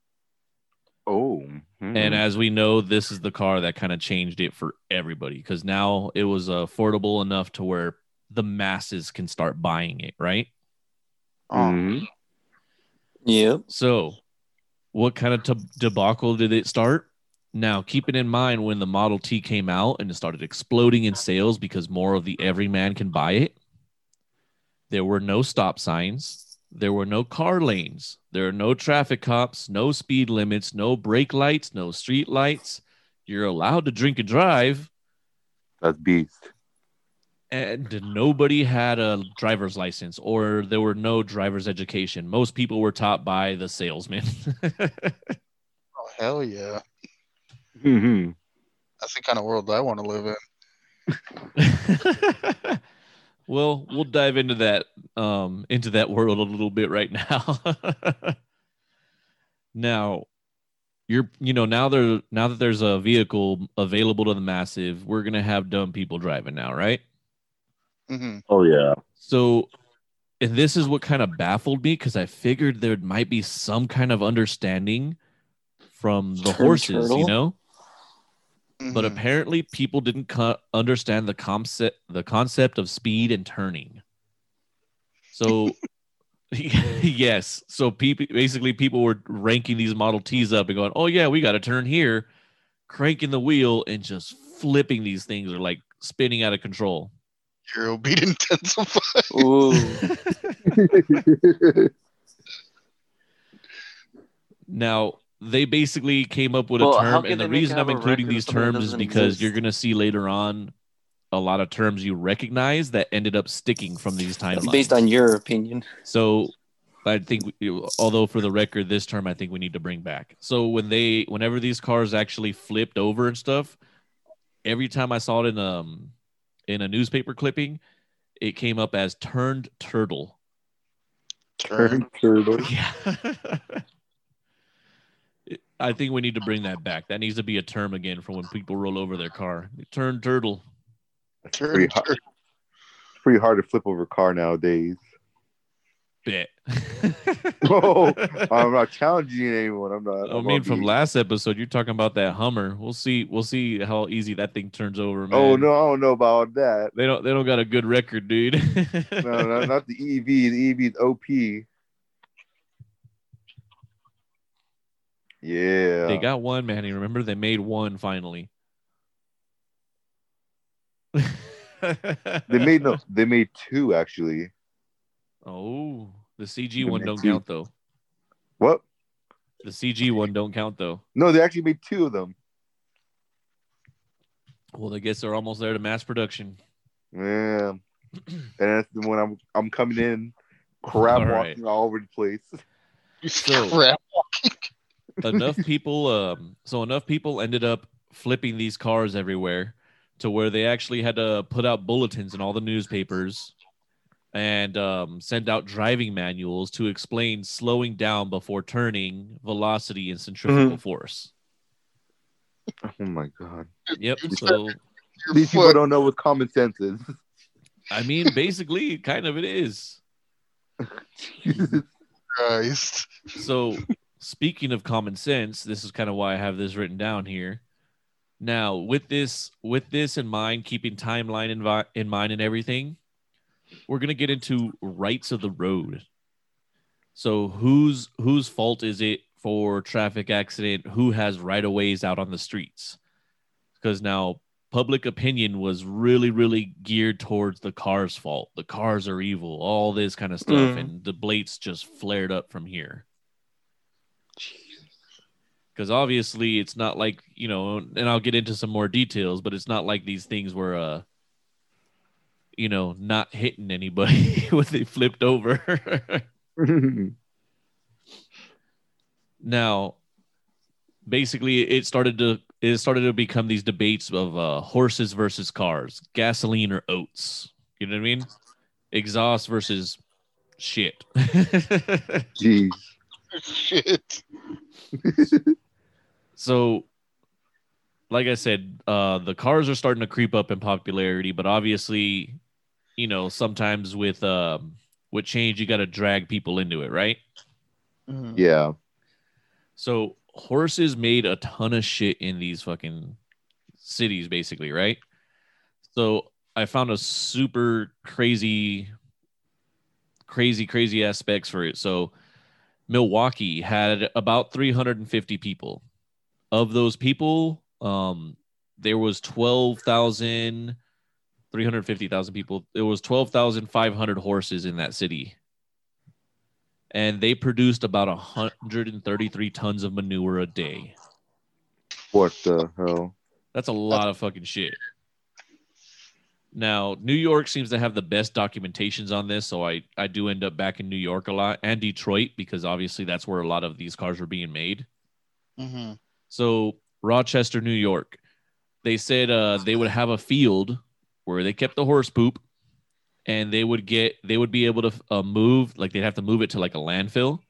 Oh. hmm. And as we know, this is the car that kind of changed it for everybody because now it was affordable enough to where the masses can start buying it, right? Oh, Mhm. Yep. So, what kind of t- debacle did it start? Now, keeping in mind when the Model T came out and it started exploding in sales because more of the everyman can buy it, there were no stop signs. There were no car lanes. There are no traffic cops, no speed limits, no brake lights, no street lights. You're allowed to drink and drive, That's beast. and nobody had a driver's license or there were no driver's education. Most people were taught by the salesman. oh hell yeah! hmm That's the kind of world I want to live in. well, we'll dive into that um into that world a little bit right now. now, you're you know now there now that there's a vehicle available to the massive, we're gonna have dumb people driving now, right? Mm-hmm. oh yeah. So, and this is what kind of baffled me because I figured there might be some kind of understanding from the Turn horses, you turtle? Know. But apparently, people didn't co- understand the concept the concept of speed and turning. So, yes, so people basically people were ranking these Model Ts up and going, "Oh yeah, we got to turn here," cranking the wheel and just flipping these things are like spinning out of control. Eurobeat intensified. Ooh. Now, they basically came up with Well, a term, and the reason I'm including these of something that terms is because exist? you're going to see later on a lot of terms you recognize that ended up sticking from these timelines. Based on your opinion. So I think, we- although for the record, this term I think we need to bring back. So when they, whenever these cars actually flipped over and stuff, every time I saw it in um in a newspaper clipping, it came up as turned turtle. Turned turtle. Yeah. I think we need to bring that back. That needs to be a term again for when people roll over their car. Turn turtle. Turn. Pretty hard. turn. It's pretty hard to flip over a car nowadays. Bet. Oh, I'm not challenging anyone. I'm not. I I'm mean, from being- last episode, you're talking about that Hummer. We'll see. We'll see how easy that thing turns over, oh, man. Oh no, I don't know about that. they don't. They don't got a good record, dude. No, no, not the EV. The EV's OP. Yeah. They got one, Manny. Remember they made one finally. They made no. They made two actually. Oh, the CG They one don't two. count though. What? The CG one don't count though. No, they actually made two of them. Well, I guess they're almost there to mass production. Yeah. and that's the one I'm. I'm coming in, crab All right. walking all over the place. You So- crap. Enough people um so enough people ended up flipping these cars everywhere to where they actually had to put out bulletins in all the newspapers and um, send out driving manuals to explain slowing down before turning velocity and centrifugal force Oh my god. yep so These people don't know what common sense is. i mean basically kind of it is Christ. So, speaking of common sense, this is kind of why I have this written down here. Now, with this with this in mind, keeping timeline in, vi- in mind and everything, we're gonna get into rights of the road. So, whose whose fault is it for traffic accident? Who has right of ways out on the streets? Because now public opinion was really, really geared towards the car's fault. The cars are evil, all this kind of stuff, Mm. and the debates just flared up from here because obviously it's not like you know and i'll get into some more details but it's not like these things were uh you know not hitting anybody when they flipped over now basically it started to it started to become these debates of uh horses versus cars gasoline or oats you know what i mean exhaust versus shit Jeez. Shit. So like i said uh the cars are starting to creep up in popularity but obviously you know sometimes with um with change you got to drag people into it right Mhm. Yeah. so horses made a ton of shit in these fucking cities basically right so i found a super crazy crazy crazy aspects for it so milwaukee had about 350 people of those people um there was 12,000 350,000 people. There was 12,500 horses in that city. And they produced about 133 tons of manure a day. What the hell? that's a lot of fucking shit. Now new york seems to have the best documentations on this so i i do end up back in new york a lot and detroit because obviously that's where a lot of these cars were being made. Mhm. So Rochester, New York, they said uh, they would have a field where they kept the horse poop, and they would get they would be able to uh, move like they'd have to move it to like a landfill,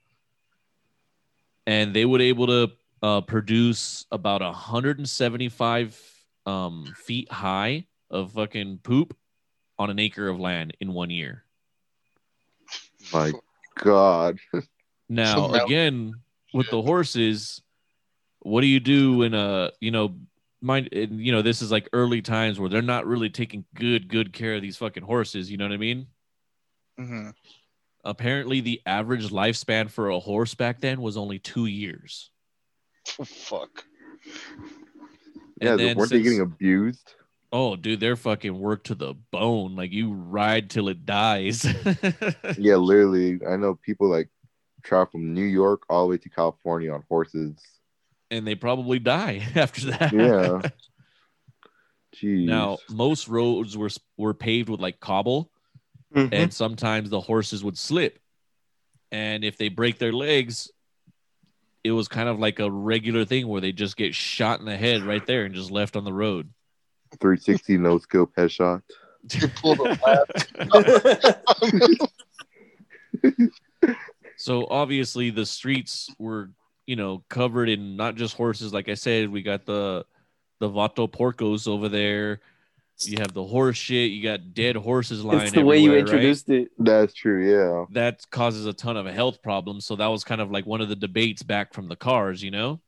and they would able to uh, produce about 175 um, feet high of fucking poop on an acre of land in one year. My God. Now, again, with the horses, what do you do in a you know mind and, you know this is like early times where they're not really taking good good care of these fucking horses, you know what I mean? hmm Apparently the average lifespan for a horse back then was only 2 years. Fuck. Yeah, And then weren't they getting abused? Oh, dude, they're fucking worked to the bone. Like you ride till it dies. Yeah, literally. I know people like travel from New York all the way to California on horses. And they probably die after that. Yeah. Jeez. Now, most roads were were paved with like cobble, Mhm. and sometimes the horses would slip. And if they break their legs, it was kind of like a regular thing where they just get shot in the head right there and just left on the road. 360 no scope headshot. You pulled a lap. So obviously the streets were, you know, covered in not just horses. Like I said, we got the the Vato Porcos over there. You have the horse shit. You got dead horses lying. it's the way you everywhere, right? introduced it. That's true. Yeah. that causes a ton of health problems. So that was kind of like one of the debates back from the cars, you know?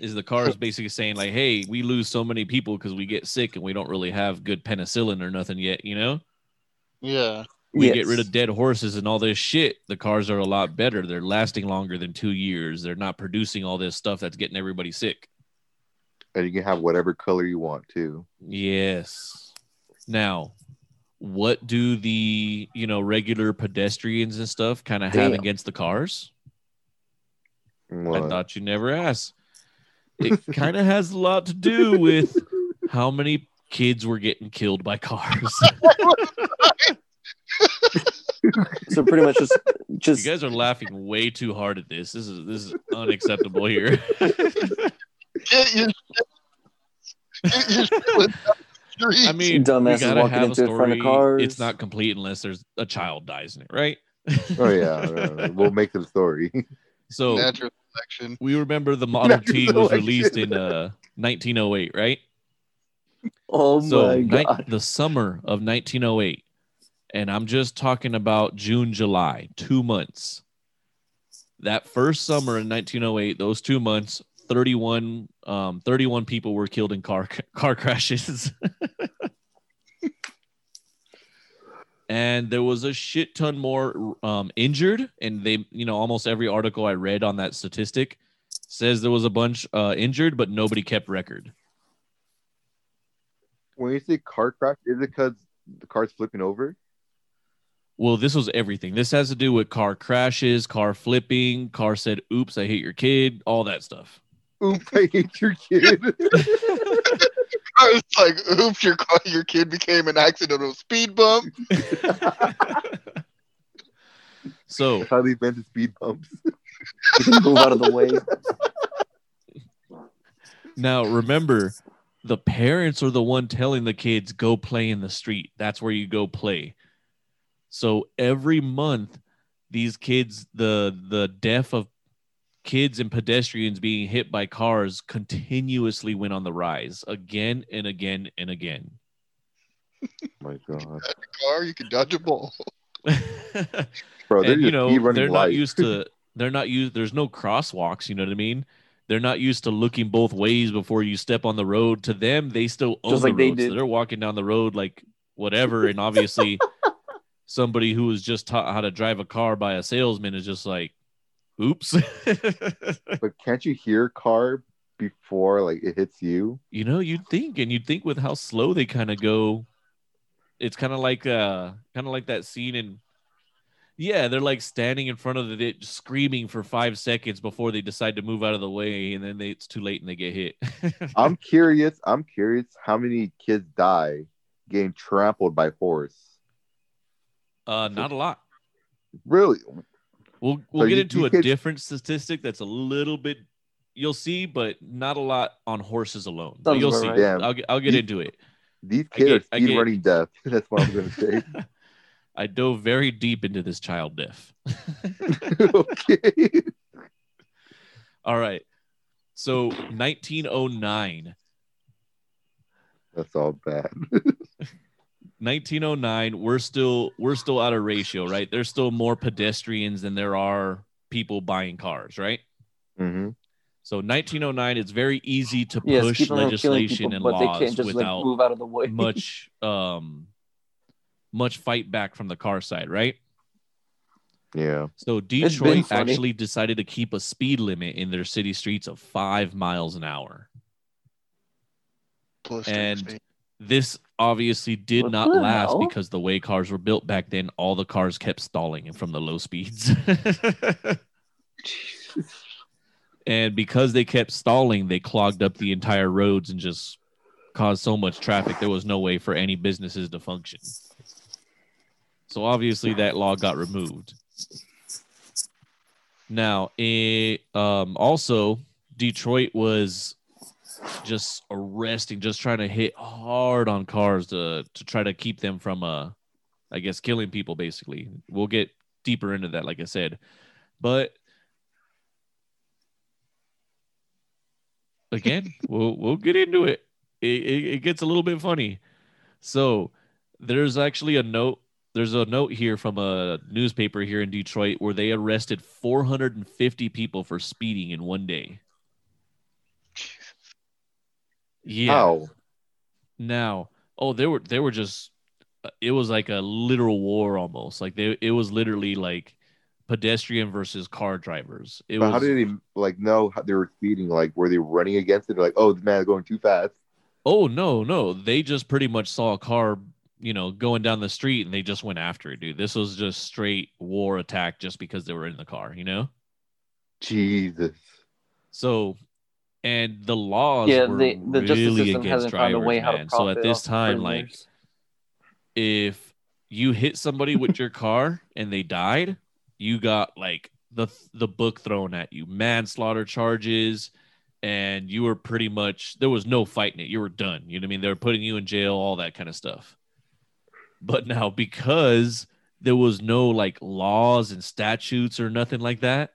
Is the cars basically saying, like, hey, we lose so many people because we get sick and we don't really have good penicillin or nothing yet, you know? Yeah. We get rid of dead horses and all this shit. The cars are a lot better. They're lasting longer than two years. They're not producing all this stuff that's getting everybody sick. And you can have whatever color you want too. Yes. Now, what do the you know regular pedestrians and stuff kind of have against the cars? I thought you never asked. It kind of has a lot to do with how many kids were getting killed by cars. So pretty much just just you guys are laughing way too hard at this. This is this is unacceptable here. Get your. Get your shit without the streets. I mean, Dumbasses we gotta walking have a into it in front of story. cars. It's not complete unless there's a child dies in it, right? Oh yeah, we'll make the story. So natural selection. we remember the Model Natural T was selection. released in uh 1908, right? oh so my ni- god. the summer of 1908 and i'm just talking about june july two months. That first summer in 1908 those two months 31 um 31 people were killed in car car crashes. And there was a shit ton more um injured and they you know almost every article i read on that statistic says there was a bunch uh injured but nobody kept record. When you say car crash, is it because the car's flipping over? Well, this was everything. This has to do with car crashes, car flipping, car said, oops, I hate your kid, all that stuff. Oops, I hate your kid. I was like, oops, your car, your kid became an accidental speed bump. So, How they invented speed bumps. Move out of the way. now remember, the parents are the one telling the kids, go play in the street. That's where you go play. So every month, these kids, the the death of kids and pedestrians being hit by cars continuously went on the rise again and again and again. my God, Car, you can dodge a ball. bro, and you know they're not used to they're not used there's no crosswalks you know what i mean? They're not used to looking both ways before you step on the road. To them they still own Just the like they road, so they're walking down the road like whatever and obviously somebody who was just taught how to drive a car by a salesman is just like oops But can't you hear car before like it hits you? you know you'd think and you'd think with how slow they kind of go it's kind of like uh kind of like that scene in yeah they're like standing in front of the it screaming for five seconds before they decide to move out of the way and then they, it's too late and they get hit I'm curious. I'm curious how many kids die getting trampled by horse. Uh not a lot Really? we'll we'll So get you- into you a could- different statistic that's a little bit you'll see, but not a lot on horses alone. But you'll see. right. Yeah. I'll get I'll get You- into it. These I kids get- are speed get- running death. That's what I'm gonna say. I dove very deep into this child diff. okay. All right. So 1909. That's all bad. 1909 we're still we're still out of ratio right? There's still more pedestrians than there are people buying cars right? Hmm so 1909 it's very easy to Yes, push keep them from killing legislation people, and but they laws can't just without like move out of the way. much um much fight back from the car side right? Yeah. so detroit actually decided to keep a speed limit in their city streets of five miles an hour. And- this obviously did What not last hell? because the way cars were built back then all the cars kept stalling from the low speeds. And because they kept stalling they clogged up the entire roads and just caused so much traffic there was no way for any businesses to function. So obviously that law got removed. Now it um also detroit was just arresting just trying to hit hard on cars to to try to keep them from uh i guess killing people basically. We'll get deeper into that like i said. But again we'll we'll get into it. It, it it gets a little bit funny. So there's actually a note there's a note here from a newspaper here in detroit where they arrested 450 people for speeding in one day yeah How? now oh they were they were just it was like a literal war almost like they it was literally like pedestrian versus car drivers it But was how did they like know how they were speeding? Like, were they running against it? They're like, oh, this man is going too fast. Oh no, no. They just pretty much saw a car, you know, going down the street and they just went after it, dude. This was just straight war attack just because they were in the car, you know? Jesus. So and the laws yeah, were they, the really system against hasn't drivers, found a way how to man. So at this time, like if you hit somebody with your car and they died, you got like the the book thrown at you, manslaughter charges, and you were pretty much there was no fighting it. You were done. You know what I mean? They were putting you in jail, all that kind of stuff. But now because there was no like laws and statutes or nothing like that,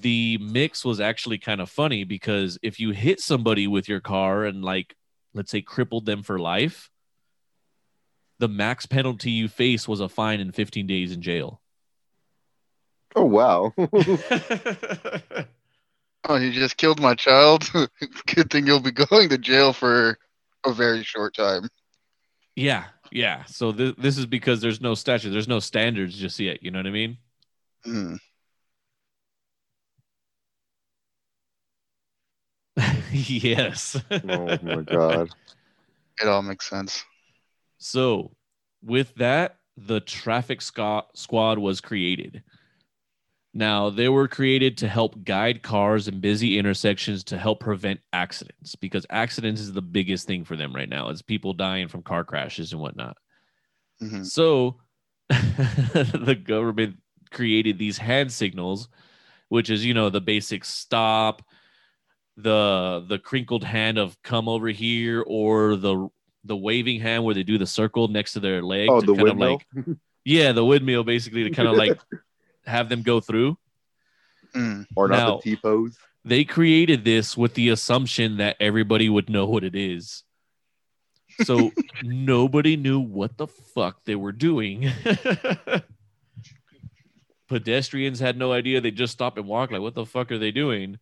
the mix was actually kind of funny because if you hit somebody with your car and like let's say crippled them for life, the max penalty you face was a fine and 15 days in jail. Oh wow. Oh, you just killed my child. Good thing you'll be going to jail for a very short time. yeah, yeah. So th- this is because there's no statute, there's no standards just yet. You know what I mean? Hmm. yes. oh my god. It all makes sense. So, with that, the traffic squad was created. Now, they were created to help guide cars in busy intersections to help prevent accidents because accidents is the biggest thing for them right now. It's people dying from car crashes and whatnot. Mhm. So, the government created these hand signals, which is, you know, the basic stop, the the crinkled hand of come over here or the the waving hand where they do the circle next to their leg Oh, to the kind of windmill. like yeah the windmill basically to kind of like have them go through Hmm. or not Now- the T pose. they created this with the assumption that everybody would know what it is so nobody knew what the fuck they were doing pedestrians had no idea they just stop and walk like what the fuck are they doing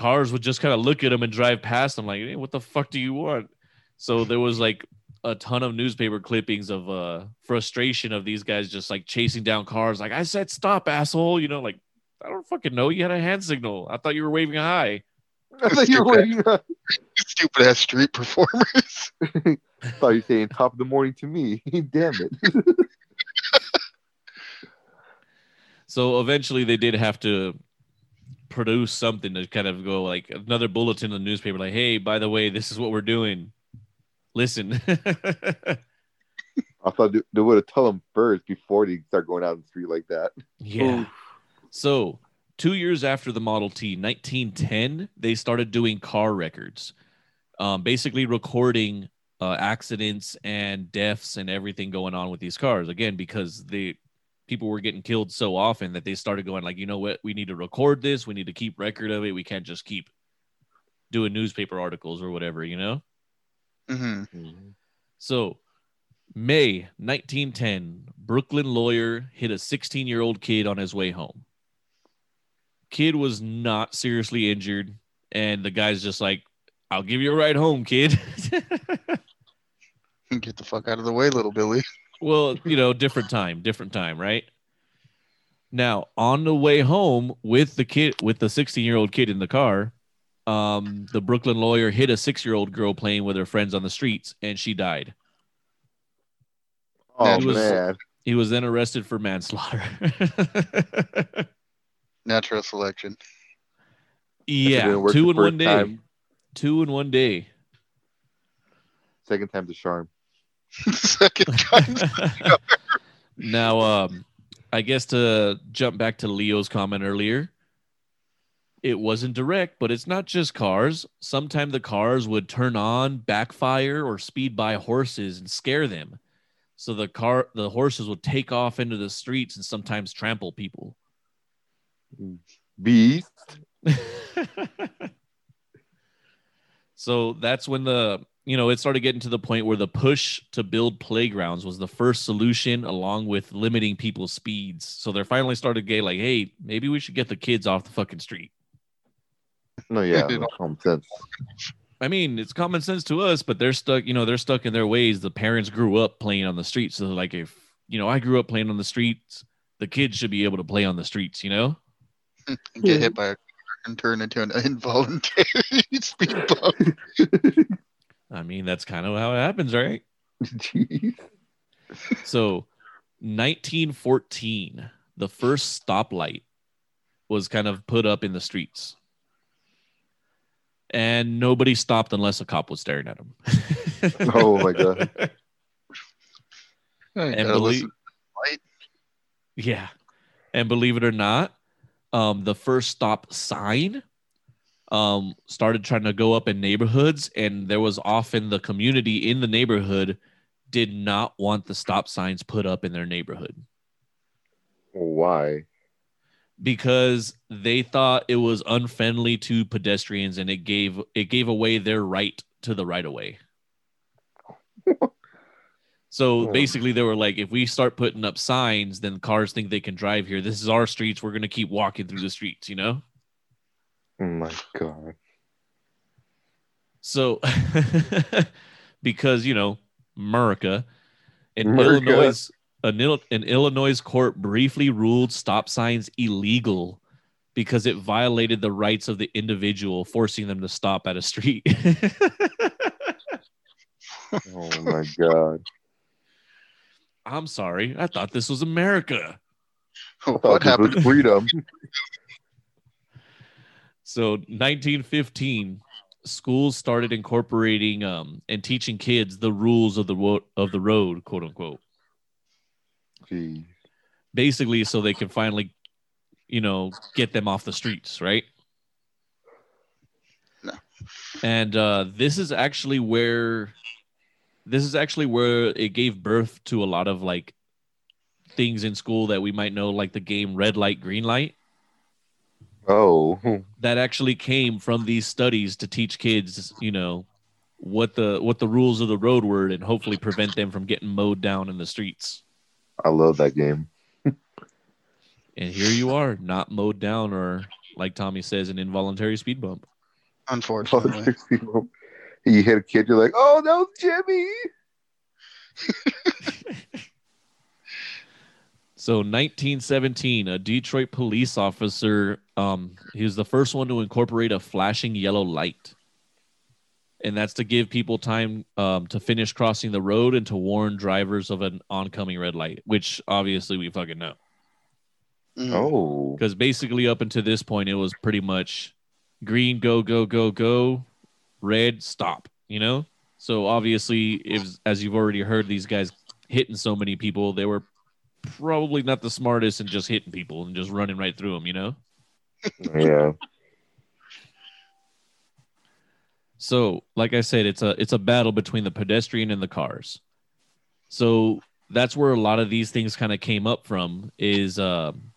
cars would just kind of look at them and drive past them like hey, what the fuck do you want so there was like a ton of newspaper clippings of uh frustration of these guys just like chasing down cars like i said stop asshole you know like i don't fucking know you had a hand signal i thought you were waving a high I thought you were waiting. I Stupid ass street performers. thought you were saying top of the morning to me. Damn it. So eventually they did have to produce something to kind of go like another bulletin in the newspaper, like, hey, by the way, this is what we're doing. Listen. I thought they, they would have told them first before they start going out in the street like that. yeah. So two years after the Model T, 1910, they started doing car records, um, basically recording uh, accidents and deaths and everything going on with these cars. Again, because the people were getting killed so often that they started going like, you know what, we need to record this. We need to keep record of it. We can't just keep doing newspaper articles or whatever, you know. hmm So, May 1910, Brooklyn lawyer hit a 16 year old kid on his way home. Kid was not seriously injured, and the guy's just like, I'll give you a ride home, kid. Get the fuck out of the way, little Billy. Well, you know, different time, different time, right? Now, on the way home with the kid, with the 16 year old kid in the car, um, the Brooklyn lawyer hit a six year old girl playing with her friends on the streets, and she died. Oh He was- man. He was then arrested for manslaughter. Natural selection. yeah, two in one day. time. Two in one day. Second time's the charm. Second time. now, um, I guess to jump back to Leo's comment earlier, it wasn't direct, but it's not just cars. Sometimes the cars would turn on, backfire, or speed by horses and scare them. So the car, the horses would take off into the streets and sometimes trample people. Beast. so that's when the you know it started getting to the point where the push to build playgrounds was the first solution along with limiting people's speeds. So they're finally started getting like hey maybe we should get the kids off the fucking street. No, yeah, common sense. i mean it's common sense to us but they're stuck you know they're stuck in their ways. The parents grew up playing on the streets. So like if you know i grew up playing on the streets the kids should be able to play on the streets you know? Get hit by a car and turn into an involuntary speed bump. I mean that's kind of how it happens right Jeez. So, 1914, the first stoplight was kind of put up in the streets. And nobody stopped unless a cop was staring at them. Oh my God. And believe, yeah. And believe it or not, um, the first stop sign um, started trying to go up in neighborhoods, and there was often the community in the neighborhood did not want the stop signs put up in their neighborhood. Why? because they thought it was unfriendly to pedestrians and it gave it gave away their right to the right of way. so Hmm. basically they were like if we start putting up signs then cars think they can drive here. This is our streets. We're going to keep walking through the streets, you know? Oh my God. So because, you know, America in America. Illinois an, Ill- an Illinois court briefly ruled stop signs illegal because it violated the rights of the individual, forcing them to stop at a street. Oh my God. I'm sorry. I thought this was America. What this was happened? Freedom. So 1915, schools started incorporating um, and teaching kids the rules of the wo- of the road, quote unquote. Jeez. Basically, so they can finally, you know, get them off the streets, right? No. And uh, this is actually where, this is actually where it gave birth to a lot of like things in school that we might know, like the game Red Light, Green Light. Oh. that actually came from these studies to teach kids, you know, what the what the rules of the road were and hopefully prevent them from getting mowed down in the streets. I love that game. And here you are, not mowed down or like Tommy says, an involuntary speed bump. Unfortunately. you hit a kid, you're like, oh, that was Jimmy. So 1917, a Detroit police officer, um, he was the first one to incorporate a flashing yellow light. And that's to give people time um, to finish crossing the road and to warn drivers of an oncoming red light, which obviously we fucking know. Mm. Oh. Because basically, up until this point, it was pretty much green, go, go, go, go, red, stop, you know? So obviously, if, as you've already heard, these guys hitting so many people, they were probably not the smartest and just hitting people and just running right through them, you know? Yeah. So, like I said, it's a it's a battle between the pedestrian and the cars. So that's where a lot of these things kind of came up from. Is um,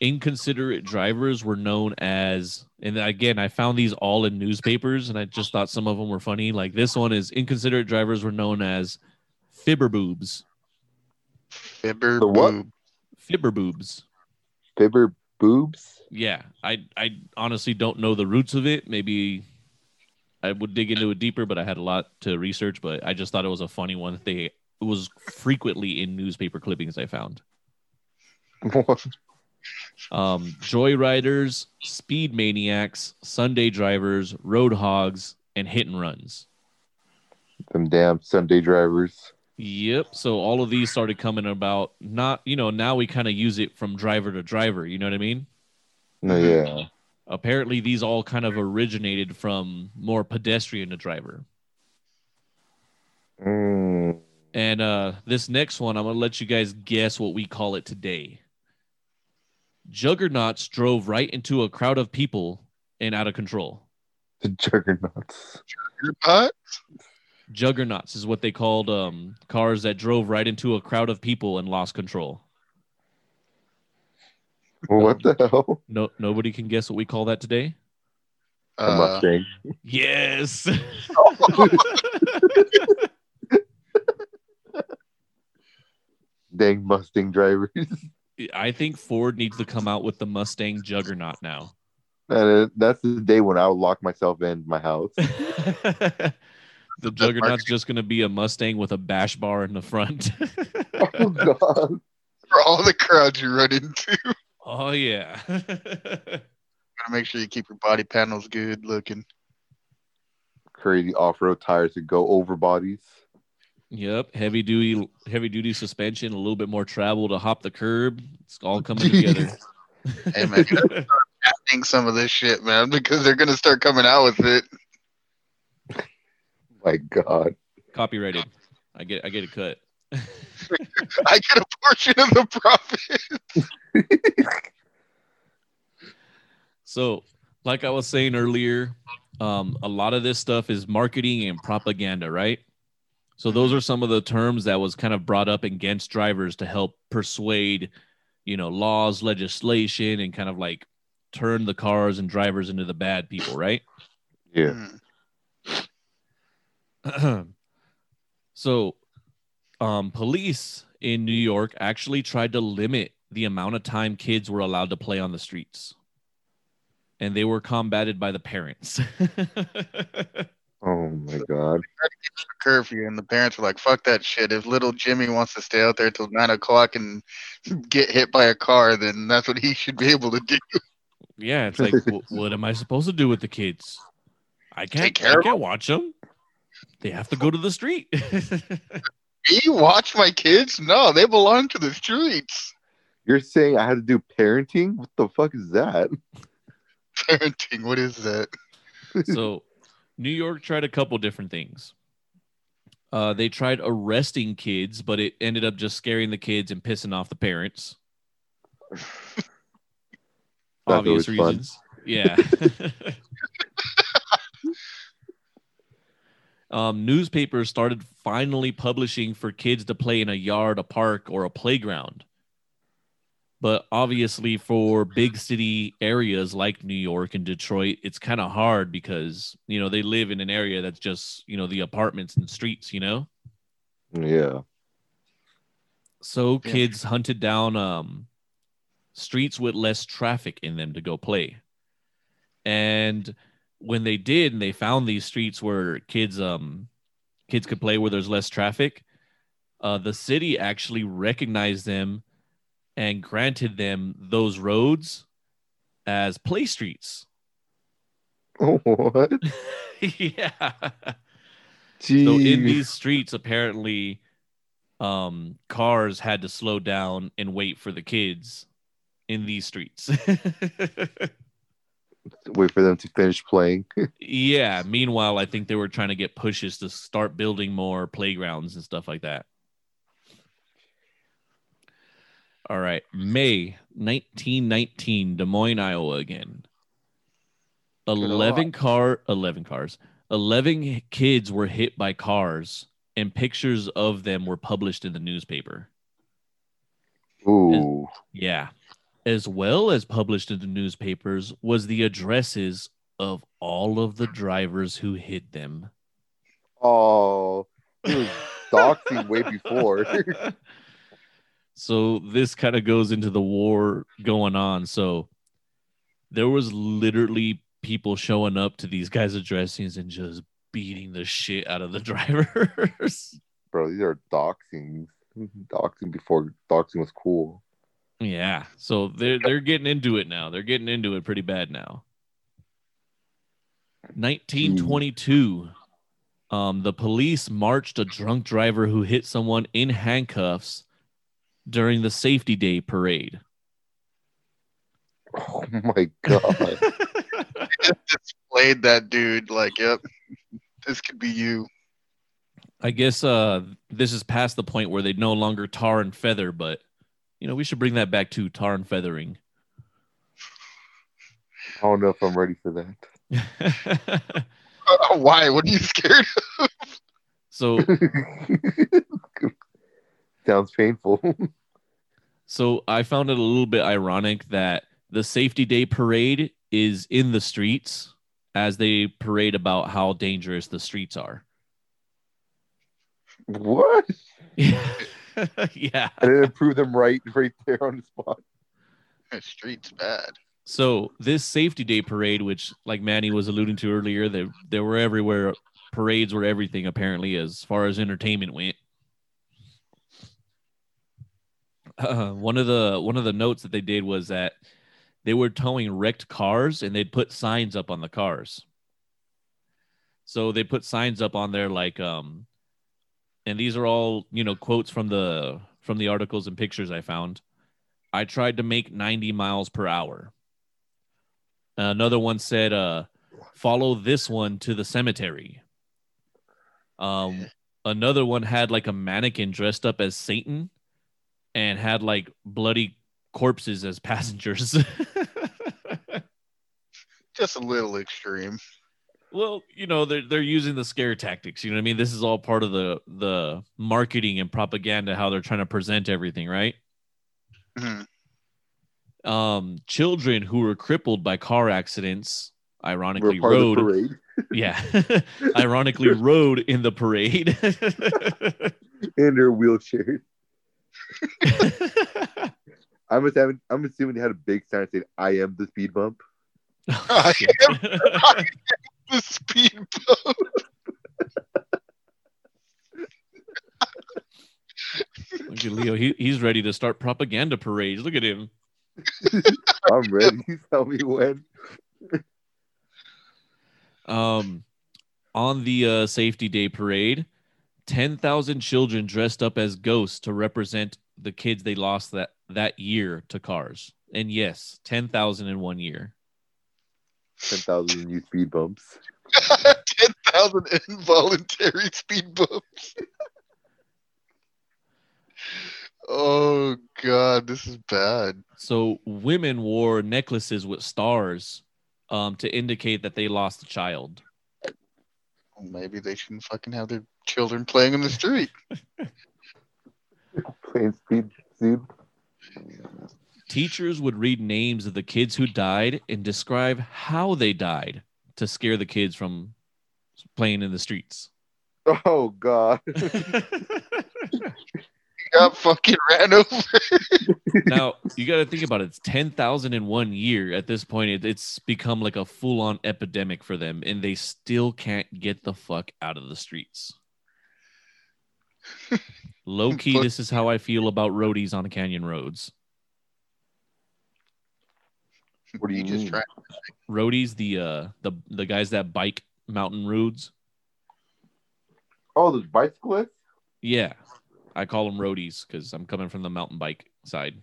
inconsiderate drivers were known as, and again, I found these all in newspapers, and I just thought some of them were funny. Like this one is inconsiderate drivers were known as fibber boobs. Fibber The what? boob. Fibber boobs. Fibber boobs. Yeah, I I honestly don't know the roots of it. Maybe I would dig into it deeper, but I had a lot to research. But I just thought it was a funny one. They it was frequently in newspaper clippings I found. Um, joyriders, speed maniacs, Sunday drivers, road hogs, and hit and runs. Them damn Sunday drivers. Yep. So all of these started coming about. Not you know now we kind of use it from driver to driver. You know what I mean? No, yeah. apparently these all kind of originated from more pedestrian to driver Mm. and uh this next one i'm gonna let you guys guess what we call it today juggernauts drove right into a crowd of people and out of control The juggernauts. Your butt? Juggernauts is what they called um cars that drove right into a crowd of people and lost control What the hell? no nobody can guess what we call that today A Uh, Mustang. yes Dang Mustang drivers. i think ford needs to come out with the mustang juggernaut now And that's the day when I would lock myself in my house. the Juggernaut's just going to be a Mustang with a bash bar in the front. oh god. for all the crowds you run into. oh yeah. Gotta make sure you keep your body panels good looking. Crazy off-road tires to go over bodies. yep, heavy duty heavy duty suspension, a little bit more travel to hop the curb. It's all coming together. Hey man, you gotta start some of this shit, man, because they're gonna start coming out with it. My god. Copyrighted. I get I get a cut. I get a portion of the profit. So, like I was saying earlier, um, a lot of this stuff is marketing and propaganda, right? So those are some of the terms that was kind of brought up against drivers to help persuade, you know, laws, legislation, and kind of like turn the cars and drivers into the bad people, right? Yeah. Mm. so, um, police in New York actually tried to limit the amount of time kids were allowed to play on the streets, and they were combated by the parents. Oh my god. curfew, and the parents were like, "Fuck that shit." If little Jimmy wants to stay out there till nine o'clock and get hit by a car, then that's what he should be able to do. yeah, it's like, wh- what am I supposed to do with the kids? I can't. Take care I can't watch them. They have to go to the street. Me watch my kids? No, they belong to the streets. You're saying I had to do parenting? What the fuck is that? Parenting, what is that? so New York tried a couple different things. Uh, they tried arresting kids, but it ended up just scaring the kids and pissing off the parents. Obvious always fun. reasons. Yeah. Um, newspapers started finally publishing for kids to play in a yard, a park, or a playground. But obviously, for big city areas like New York and Detroit, it's kind of hard because, you know, they live in an area that's just, you know, the apartments and streets, you know? Yeah. So Yeah. kids hunted down um, streets with less traffic in them to go play. And when they did, and they found these streets where kids um kids could play where there's less traffic, uh, the city actually recognized them and granted them those roads as play streets. what? yeah. Jeez. So in these streets, apparently, um, cars had to slow down and wait for the kids in these streets. Wait for them to finish playing. yeah. Meanwhile, I think they were trying to get pushes to start building more playgrounds and stuff like that. All right. May 1919, Des Moines, Iowa again. 11 car 11 cars. 11 kids were hit by cars and pictures of them were published in the newspaper. Ooh. Yeah. As well as published in the newspapers was the addresses of all of the drivers who hit them. Oh, he was doxing way before. so this kind of goes into the war going on. So there was literally people showing up to these guys' addressings and just beating the shit out of the drivers. Bro, these are doxings. Doxing before doxing was cool. Yeah. So they're they're getting into it now. They're getting into it pretty bad now. 1922. Um, the police marched a drunk driver who hit someone in handcuffs during the safety day parade. Oh my god. Just displayed that dude like, yep, this could be you. I guess uh this is past the point where they no longer tar and feather, but you know, we should bring that back to tar and feathering. I don't know if I'm ready for that. Uh, why? What are you scared? of? so Sounds painful. so I found it a little bit ironic that the safety day parade is in the streets as they parade about how dangerous the streets are. what? yeah. I didn't prove them right right there on the spot. The street's bad. So this safety day parade, which like Manny was alluding to earlier, they they were everywhere. Parades were everything apparently as far as entertainment went. Uh, one of the one of the notes that they did was that they were towing wrecked cars and they'd put signs up on the cars. So they put signs up on there like um and these are all, you know, quotes from the from the articles and pictures I found. I tried to make 90 miles per hour. Another one said, uh, follow this one to the cemetery. Um, another one had like a mannequin dressed up as Satan and had like bloody corpses as passengers. Just a little extreme. Well, you know, they're they're using the scare tactics. You know what I mean? This is all part of the the marketing and propaganda, how they're trying to present everything, right? Mhm. Um, children who were crippled by car accidents, ironically, rode of the parade Yeah. Ironically, rode in the parade. in their wheelchairs. I'm assuming, I'm assuming they had a big sign saying "I am the speed bump." I am the speed bump. Look at Leo. He, he's ready to start propaganda parades. Look at him. I'm ready. Tell me when. Um, on the uh, safety day parade, 10,000 children dressed up as ghosts to represent the kids they lost that, that year to cars. And yes, 10,000 in one year. Ten thousand new speed bumps. 10,000 involuntary speed bumps. oh, God, this is bad. So women wore necklaces with stars um, to indicate that they lost a child. Well, maybe they shouldn't fucking have their children playing in the street. Playing speed speed. Teachers would read names of the kids who died and describe how they died to scare the kids from playing in the streets. Oh God. Got fucking ran over. now you got to think about it. It's ten thousand in one year. At this point, it, it's become like a full-on epidemic for them, and they still can't get the fuck out of the streets. Low key, this is how I feel about roadies on canyon roads. What do you just mean? try- Roadies, the uh, the the guys that bike mountain roads. Oh, those bicyclists. Yeah, I call them roadies because I'm coming from the mountain bike side.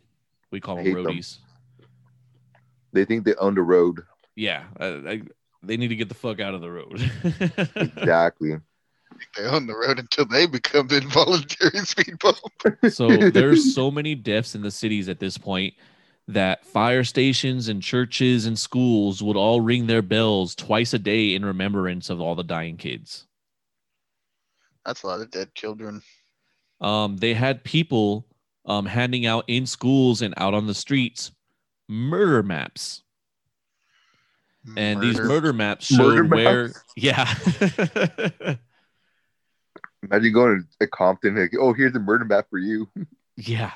We call them hate them. roadies. They think they own the road. Yeah, I, I, they need to get the fuck out of the road. Exactly. They own the road until they become the involuntary speed bump. So there's so many deaths in the cities at this point that fire stations and churches and schools would all ring their bells twice a day in remembrance of all the dying kids. That's a lot of dead children. Um, they had people um, handing out in schools and out on the streets murder maps. And these murder maps showed Murder where, maps? yeah. Imagine going to Compton, like, oh, here's a murder map for you. Yeah.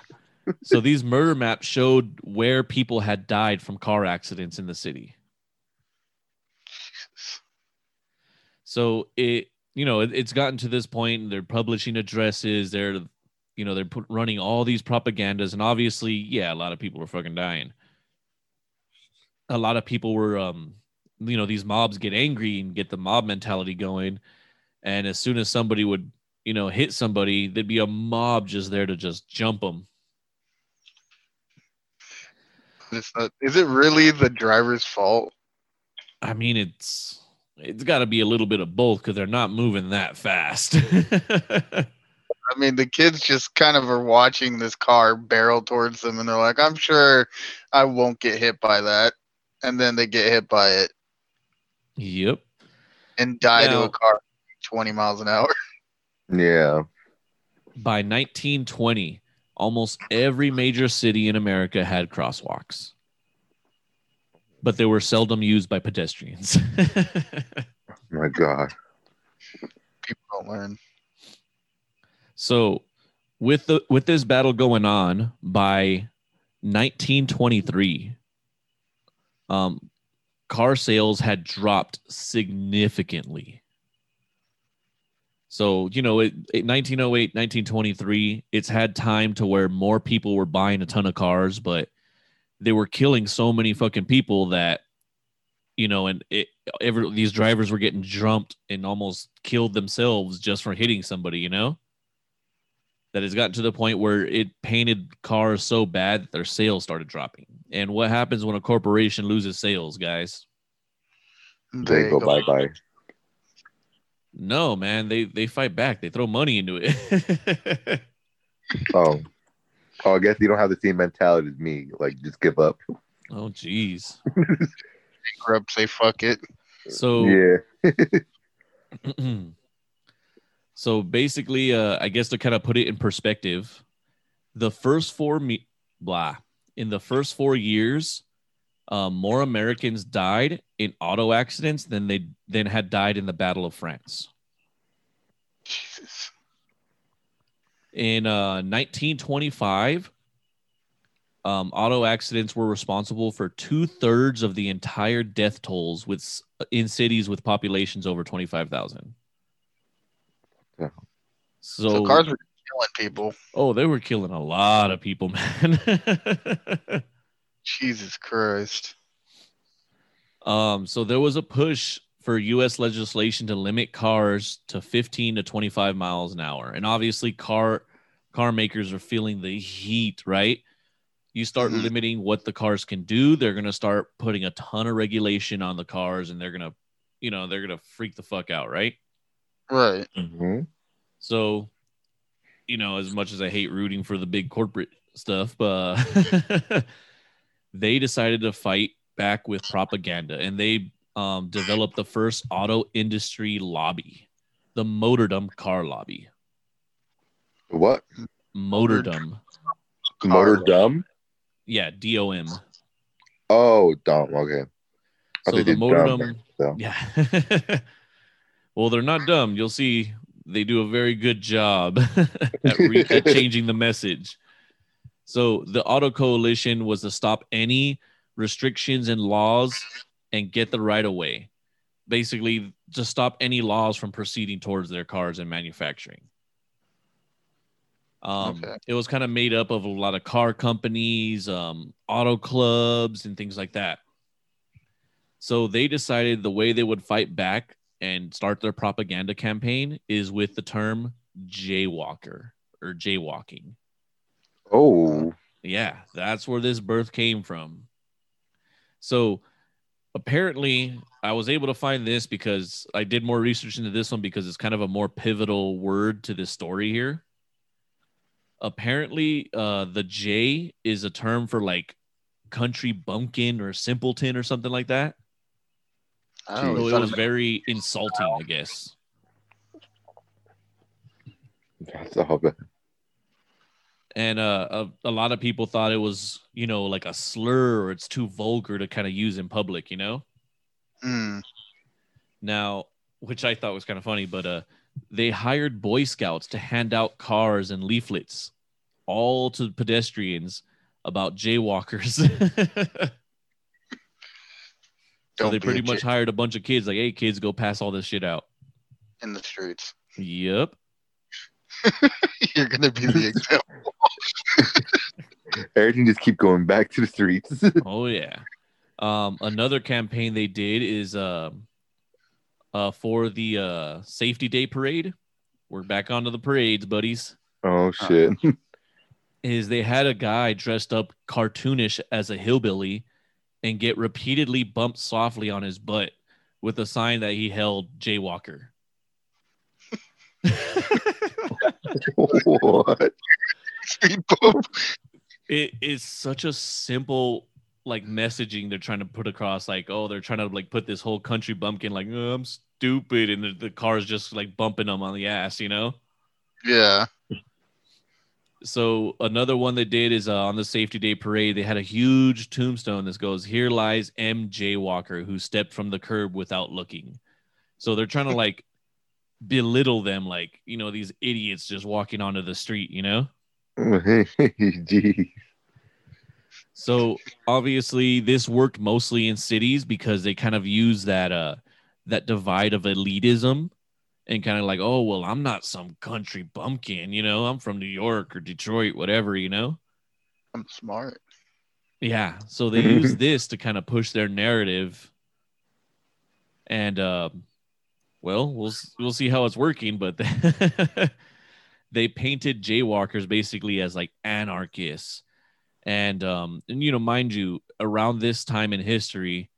So these murder maps showed where people had died from car accidents in the city. So it, you know, it, it's gotten to this point. They're publishing addresses. They're, you know, they're put, running all these propagandas, and obviously, yeah, a lot of people were fucking dying. A lot of people were, um, you know, these mobs get angry and get the mob mentality going, and as soon as somebody would, you know, hit somebody, there'd be a mob just there to just jump them. It's not, uh, is it really the driver's fault? I mean, it's it's got to be a little bit of both because they're not moving that fast. I mean, the kids just kind of are watching this car barrel towards them, and they're like, "I'm sure I won't get hit by that," and then they get hit by it yep. and die to a car 20 miles an hour. Yeah. By 1920, almost every major city in America had crosswalks, but they were seldom used by pedestrians. oh My God. People don't learn. so, with the with this battle going on by 1923, um, car sales had dropped significantly. So, you know, it, it 1908, 1923, it's had time to where more people were buying a ton of cars, but they were killing so many fucking people that, you know, and it, every, these drivers were getting jumped and almost killed themselves just for hitting somebody, you know? That has gotten to the point where it painted cars so bad that their sales started dropping. And what happens when a corporation loses sales, guys? They go bye bye. No, man, they they fight back. They throw money into it. Oh. Oh, I guess you don't have the same mentality as me. Like, just give up. oh, jeez. Bankrupt, say fuck it. So Yeah. so basically, uh, I guess to kind of put it in perspective, the first four me- blah in the first four years, um, more Americans died in auto accidents than they than had died in the Battle of France. Jesus. In uh, 1925, um, auto accidents were responsible for two thirds of the entire death tolls with in cities with populations over 25,000. Yeah. So, So, cars were killing people. oh, they were killing a lot of people, man. Jesus Christ. um, so there was a push for U.S. legislation to limit cars to 15 to 25 miles an hour, and obviously, car car makers are feeling the heat, right? You start Mhm. limiting what the cars can do, they're gonna start putting a ton of regulation on the cars, and they're gonna, you know, they're gonna freak the fuck out, right? Right. hmm So, you know, as much as I hate rooting for the big corporate stuff, but they decided to fight back with propaganda and they um, developed the first auto industry lobby, the Motordom car lobby. What? Motordom. Motordom? Yeah, D O M. Oh, dumb. Okay. I So the Motordom. dumb. Yeah. well, they're not dumb. You'll see they do a very good job at, re- at changing the message. So the Auto Coalition was to stop any restrictions and laws and get the right of way. Basically, to stop any laws from proceeding towards their cars and manufacturing. Um, Okay. It was kind of made up of a lot of car companies, um, auto clubs, and things like that. So they decided the way they would fight back and start their propaganda campaign is with the term jaywalker or jaywalking. Oh. Yeah, that's where this birth came from. So apparently, I was able to find this because I did more research into this one because it's kind of a more pivotal word to this story here. Apparently, uh, the J is a term for like country bumpkin or simpleton or something like that. I So it was very insulting, I guess. That's all bad. And uh, a, a lot of people thought it was, you know, like a slur or it's too vulgar to kind of use in public, you know? Mm, Now, which I thought was kind of funny, but uh, they hired Boy Scouts to hand out cars and leaflets, all to pedestrians about jaywalkers. so they pretty much hired a bunch of kids, like, "Hey, kids, go pass all this shit out." in the streets. Yep. You're gonna be the example. Everything just keep going back to the streets. Oh yeah. Um, another campaign they did is um, uh, for the uh, safety day parade. We're back onto the parades, buddies. oh shit. is they had a guy dressed up cartoonish as a hillbilly and get repeatedly bumped softly on his butt with a sign that he held jaywalker. what? It is such a simple like messaging they're trying to put across like oh they're trying to like put this whole country bumpkin like oh, i'm stupid and the, the car's just like bumping them on the ass you know? Yeah. so another one they did is uh, on the safety day parade they had a huge tombstone that goes here lies mj walker who stepped from the curb without looking. So they're trying to like belittle them like you know these idiots just walking onto the street you know Jeez. so obviously this worked mostly in cities because they kind of use that uh that divide of elitism and kind of like oh well i'm not some country bumpkin you know i'm from new york or detroit whatever you know I'm smart. Yeah. So they use this to kind of push their narrative. And um well, we'll we'll see how it's working, but they painted jaywalkers basically as like anarchists. And um and you know, mind you, around this time in history,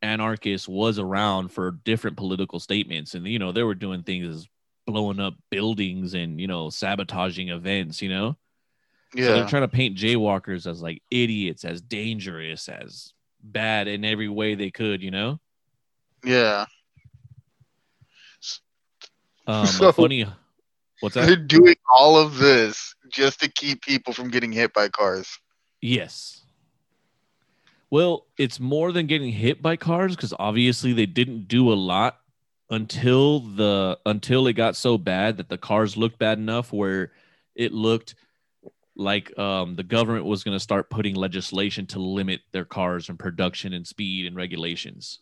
anarchists was around for different political statements and you know, they were doing things as blowing up buildings and you know, sabotaging events, you know. So Yeah. they're trying to paint jaywalkers as like idiots, as dangerous, as bad in every way they could, you know? yeah. Um, So- funny, what's that? doing all of this just to keep people from getting hit by cars. Yes. Well, it's more than getting hit by cars because obviously they didn't do a lot until the until it got so bad that the cars looked bad enough where it looked like um, the government was going to start putting legislation to limit their cars and production and speed and regulations.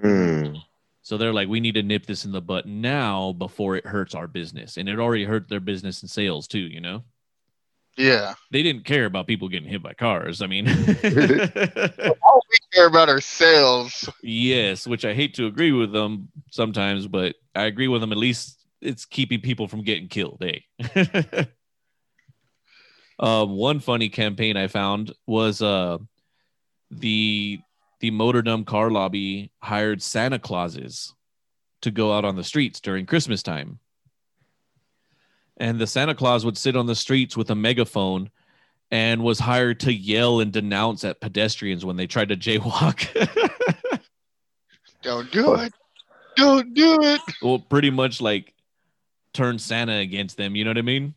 Hmm. So they're like, we need to nip this in the butt now before it hurts our business. And it already hurt their business and sales too, you know? Yeah. They didn't care about people getting hit by cars. I mean, all We care about our sales. yes, which I hate to agree with them sometimes, but I agree with them. At least it's keeping people from getting killed. Hey. um, one funny campaign I found was uh, the the Motor Motordom car lobby hired Santa Clauses to go out on the streets during Christmas time. And the Santa Claus would sit on the streets with a megaphone and was hired to yell and denounce at pedestrians when they tried to jaywalk. Don't do it. Don't do it. well, pretty much like turn Santa against them. You know what I mean?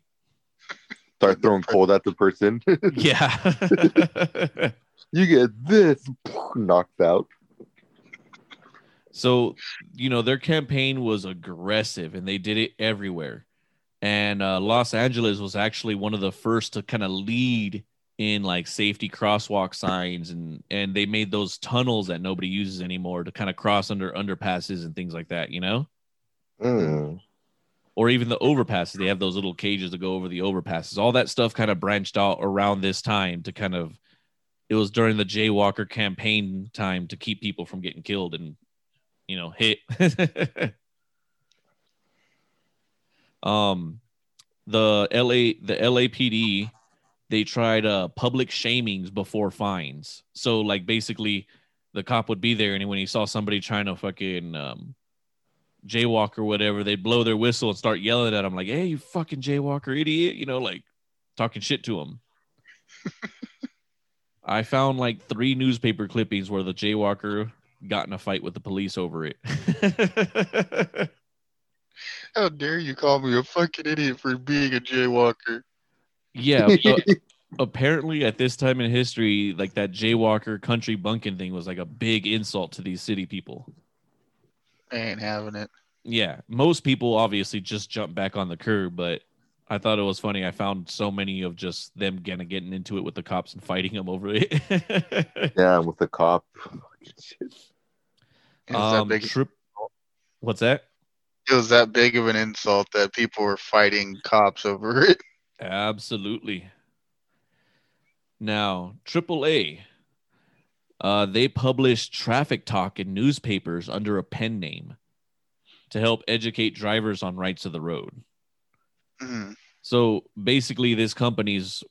Start throwing cold at the person. Yeah. you get this knocked out. so, you know, their campaign was aggressive and they did it everywhere. And uh, Los Angeles was actually one of the first to kind of lead in like safety crosswalk signs and and they made those tunnels that nobody uses anymore to kind of cross under underpasses and things like that, you know? Hmm. or even the overpasses. They have those little cages to go over the overpasses. All that stuff kind of branched out around this time to kind of. It was during the Jaywalker campaign time to keep people from getting killed and, you know, hit. um, the LA the LAPD they tried uh public shamings before fines. So like basically the cop would be there, and when he saw somebody trying to fucking um, jaywalk or whatever, they'd blow their whistle and start yelling at him like, "Hey, you fucking jaywalker idiot!" You know, like talking shit to him. I found like three newspaper clippings where the jaywalker got in a fight with the police over it. How dare you call me a fucking idiot for being a jaywalker? yeah, but uh, apparently at this time in history, like that jaywalker country bunking thing was like a big insult to these city people. I ain't having it. Yeah, most people obviously just jump back on the curb, but I thought it was funny. I found so many of just them kind of getting into it with the cops and fighting them over it. Yeah, with the cop. Um, that big, trip. What's that? it was that big of an insult that people were fighting cops over it. Absolutely. Now, AAA, uh, they publish traffic talk in newspapers under a pen name to help educate drivers on rights of the road. Mhm. So basically, this company's,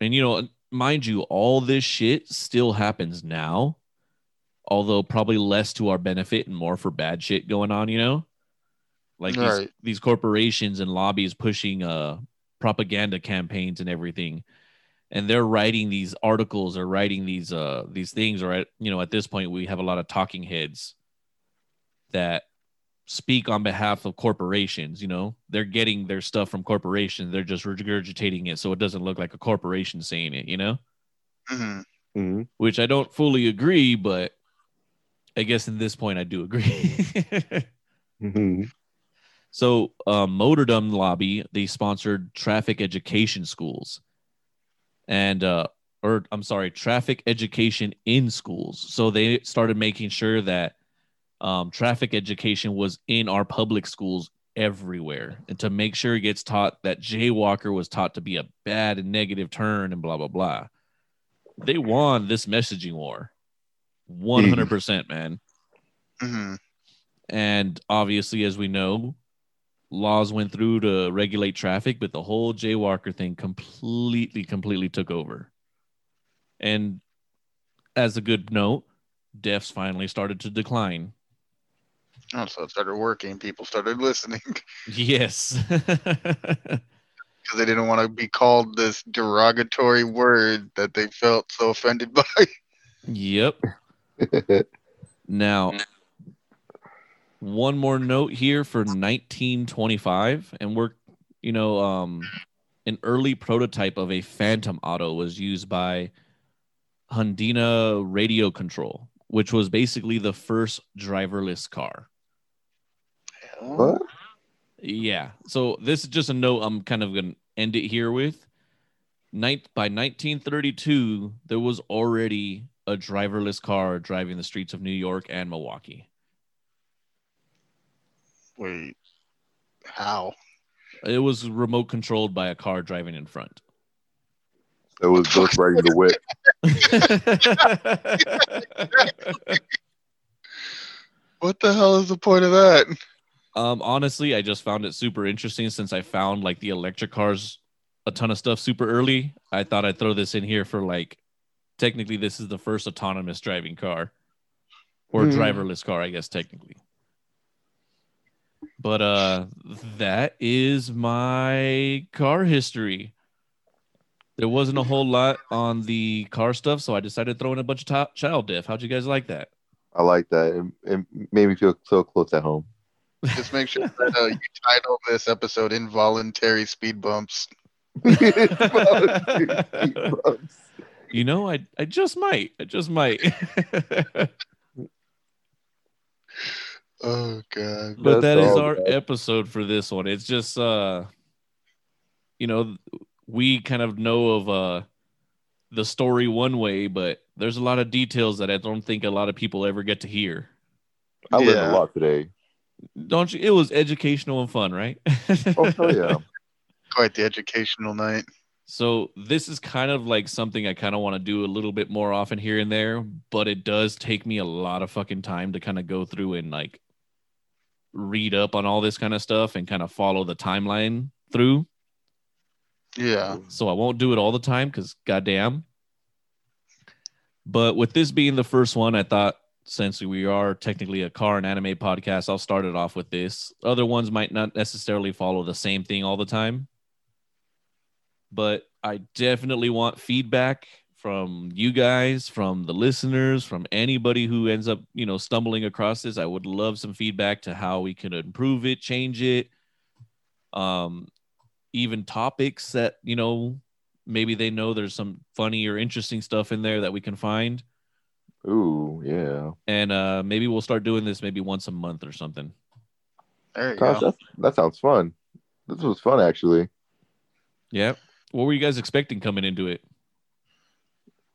and you know, mind you, all this shit still happens now, although probably less to our benefit and more for bad shit going on, you know? Like these, Right. these corporations and lobbies pushing uh, propaganda campaigns and everything. And they're writing these articles or writing these uh these things, or at you know, at this point we have a lot of talking heads that speak on behalf of corporations. You know, they're getting their stuff from corporations. They're just regurgitating it so it doesn't look like a corporation saying it. You know, Mhm. Mhm. which I don't fully agree, but I guess in this point I do agree. Mhm. so, um, Motordom Lobby they sponsored traffic education schools, and uh, or I'm sorry, traffic education in schools. So they started making sure that um, traffic education was in our public schools everywhere, and to make sure it gets taught that jaywalker was taught to be a bad and negative turn and blah blah blah. They won this messaging war, one hundred percent, man. Mhm. And obviously, as we know, laws went through to regulate traffic, but the whole jaywalker thing completely, completely took over. And as a good note, deaths finally started to decline. Oh, so it started working. People started listening Yes. because they didn't want to be called this derogatory word that they felt so offended by. yep. Now, one more note here for 1925, and we're, you know, um, an early prototype of a Phantom auto was used by Houdina Radio Control, which was basically the first driverless car. What? Yeah. So this is just a note I'm kind of going to end it here with. Night by 1932, there was already a driverless car driving the streets of New York and Milwaukee. Wait, how? It was remote controlled by a car driving in front. It was Ghost riding the whip. What the hell is the point of that? Um, honestly, I just found it super interesting since I found like the electric cars, a ton of stuff super early. I thought I'd throw this in here for like, technically, this is the first autonomous driving car or Hmm. driverless car, I guess, technically. But uh, that is my car history. There wasn't a whole lot on the car stuff, so I decided to throw in a bunch of top child diff. How'd you guys like that? I like that. It, it made me feel so close at home. Just make sure that uh, you title this episode "Involuntary Speed Bumps." you know, I I just might. I just might. Oh god. but That's that is our good. episode for this one. It's just uh you know, we kind of know of uh the story one way, but there's a lot of details that I don't think a lot of people ever get to hear. I learned a lot today. Don't you? It was educational and fun, right? Oh hell yeah! Quite the educational night. So this is kind of like something I kind of want to do a little bit more often here and there, but it does take me a lot of fucking time to kind of go through and like read up on all this kind of stuff and kind of follow the timeline through. Yeah. So I won't do it all the time because goddamn. But with this being the first one, I thought since we are technically a car and anime podcast, I'll start it off with this. Other ones might not necessarily follow the same thing all the time. But I definitely want feedback from you guys, from the listeners, from anybody who ends up, you know, stumbling across this. I would love some feedback to how we can improve it, change it. Um, even topics that, you know, maybe they know there's some funny or interesting stuff in there that we can find. Ooh, yeah. And uh maybe we'll start doing this maybe once a month or something. There you Gosh, go. that sounds fun. This was fun, actually. Yeah. What were you guys expecting coming into it?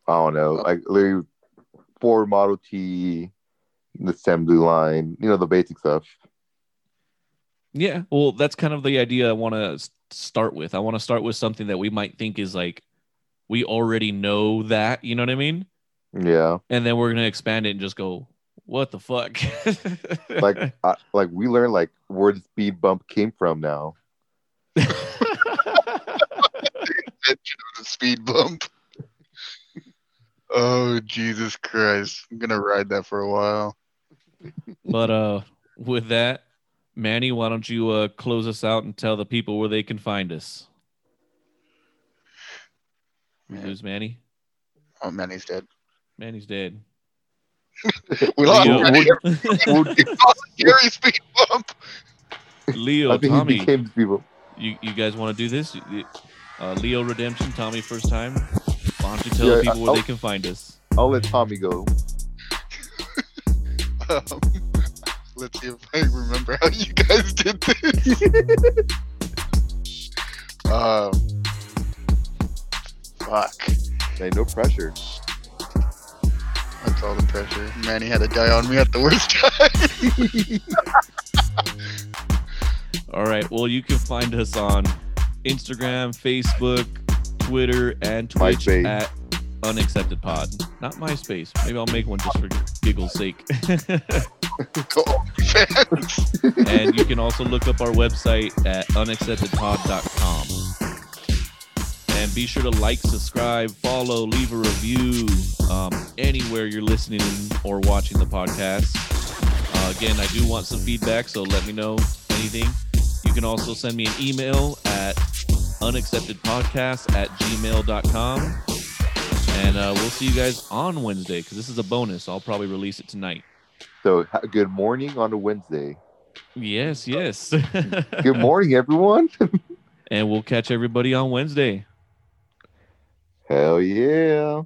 I don't know, like literally Ford Model T, the assembly line, you know, the basic stuff. Yeah, well, that's kind of the idea I want to start with. I want to start with something that we might think is like we already know that, you know what I mean? Yeah, And then we're going to expand it and just go, what the fuck? like I, like we learned like where the speed bump came from now. The speed bump. Oh Jesus Christ! I'm gonna ride that for a while. but uh with that, Manny, why don't you uh close us out and tell the people where they can find us? We lose Manny. Oh man, he's dead. We lost Leo, Manny. Well, We lost Gary speed bump. Leo I think Tommy, he became people. you, you guys want to do this? Uh, Leo Redemption, Tommy, first time. Why don't you tell Yeah, the people where I'll- they can find us? I'll let Tommy go. Um, let's see if I remember how you guys did this. um, fuck. Hey, no pressure. That's all the pressure. Manny had to die on me at the worst time. All right. Well, you can find us on Instagram, Facebook, Twitter, and Twitch MySpace. at Unaccepted Pod. Not MySpace. Maybe I'll make one just for giggle's sake. Go and you can also look up our website at unacceptedpod.com. And be sure to like, subscribe, follow, leave a review um, anywhere you're listening or watching the podcast. Uh, again, I do want some feedback, so let me know anything. You can also send me an email at unacceptedpodcast at gmail.com. And uh, we'll see you guys on Wednesday because this is a bonus. I'll probably release it tonight. So, good morning on a Wednesday. Yes, yes. Good morning, everyone. and we'll catch everybody on Wednesday. Hell yeah.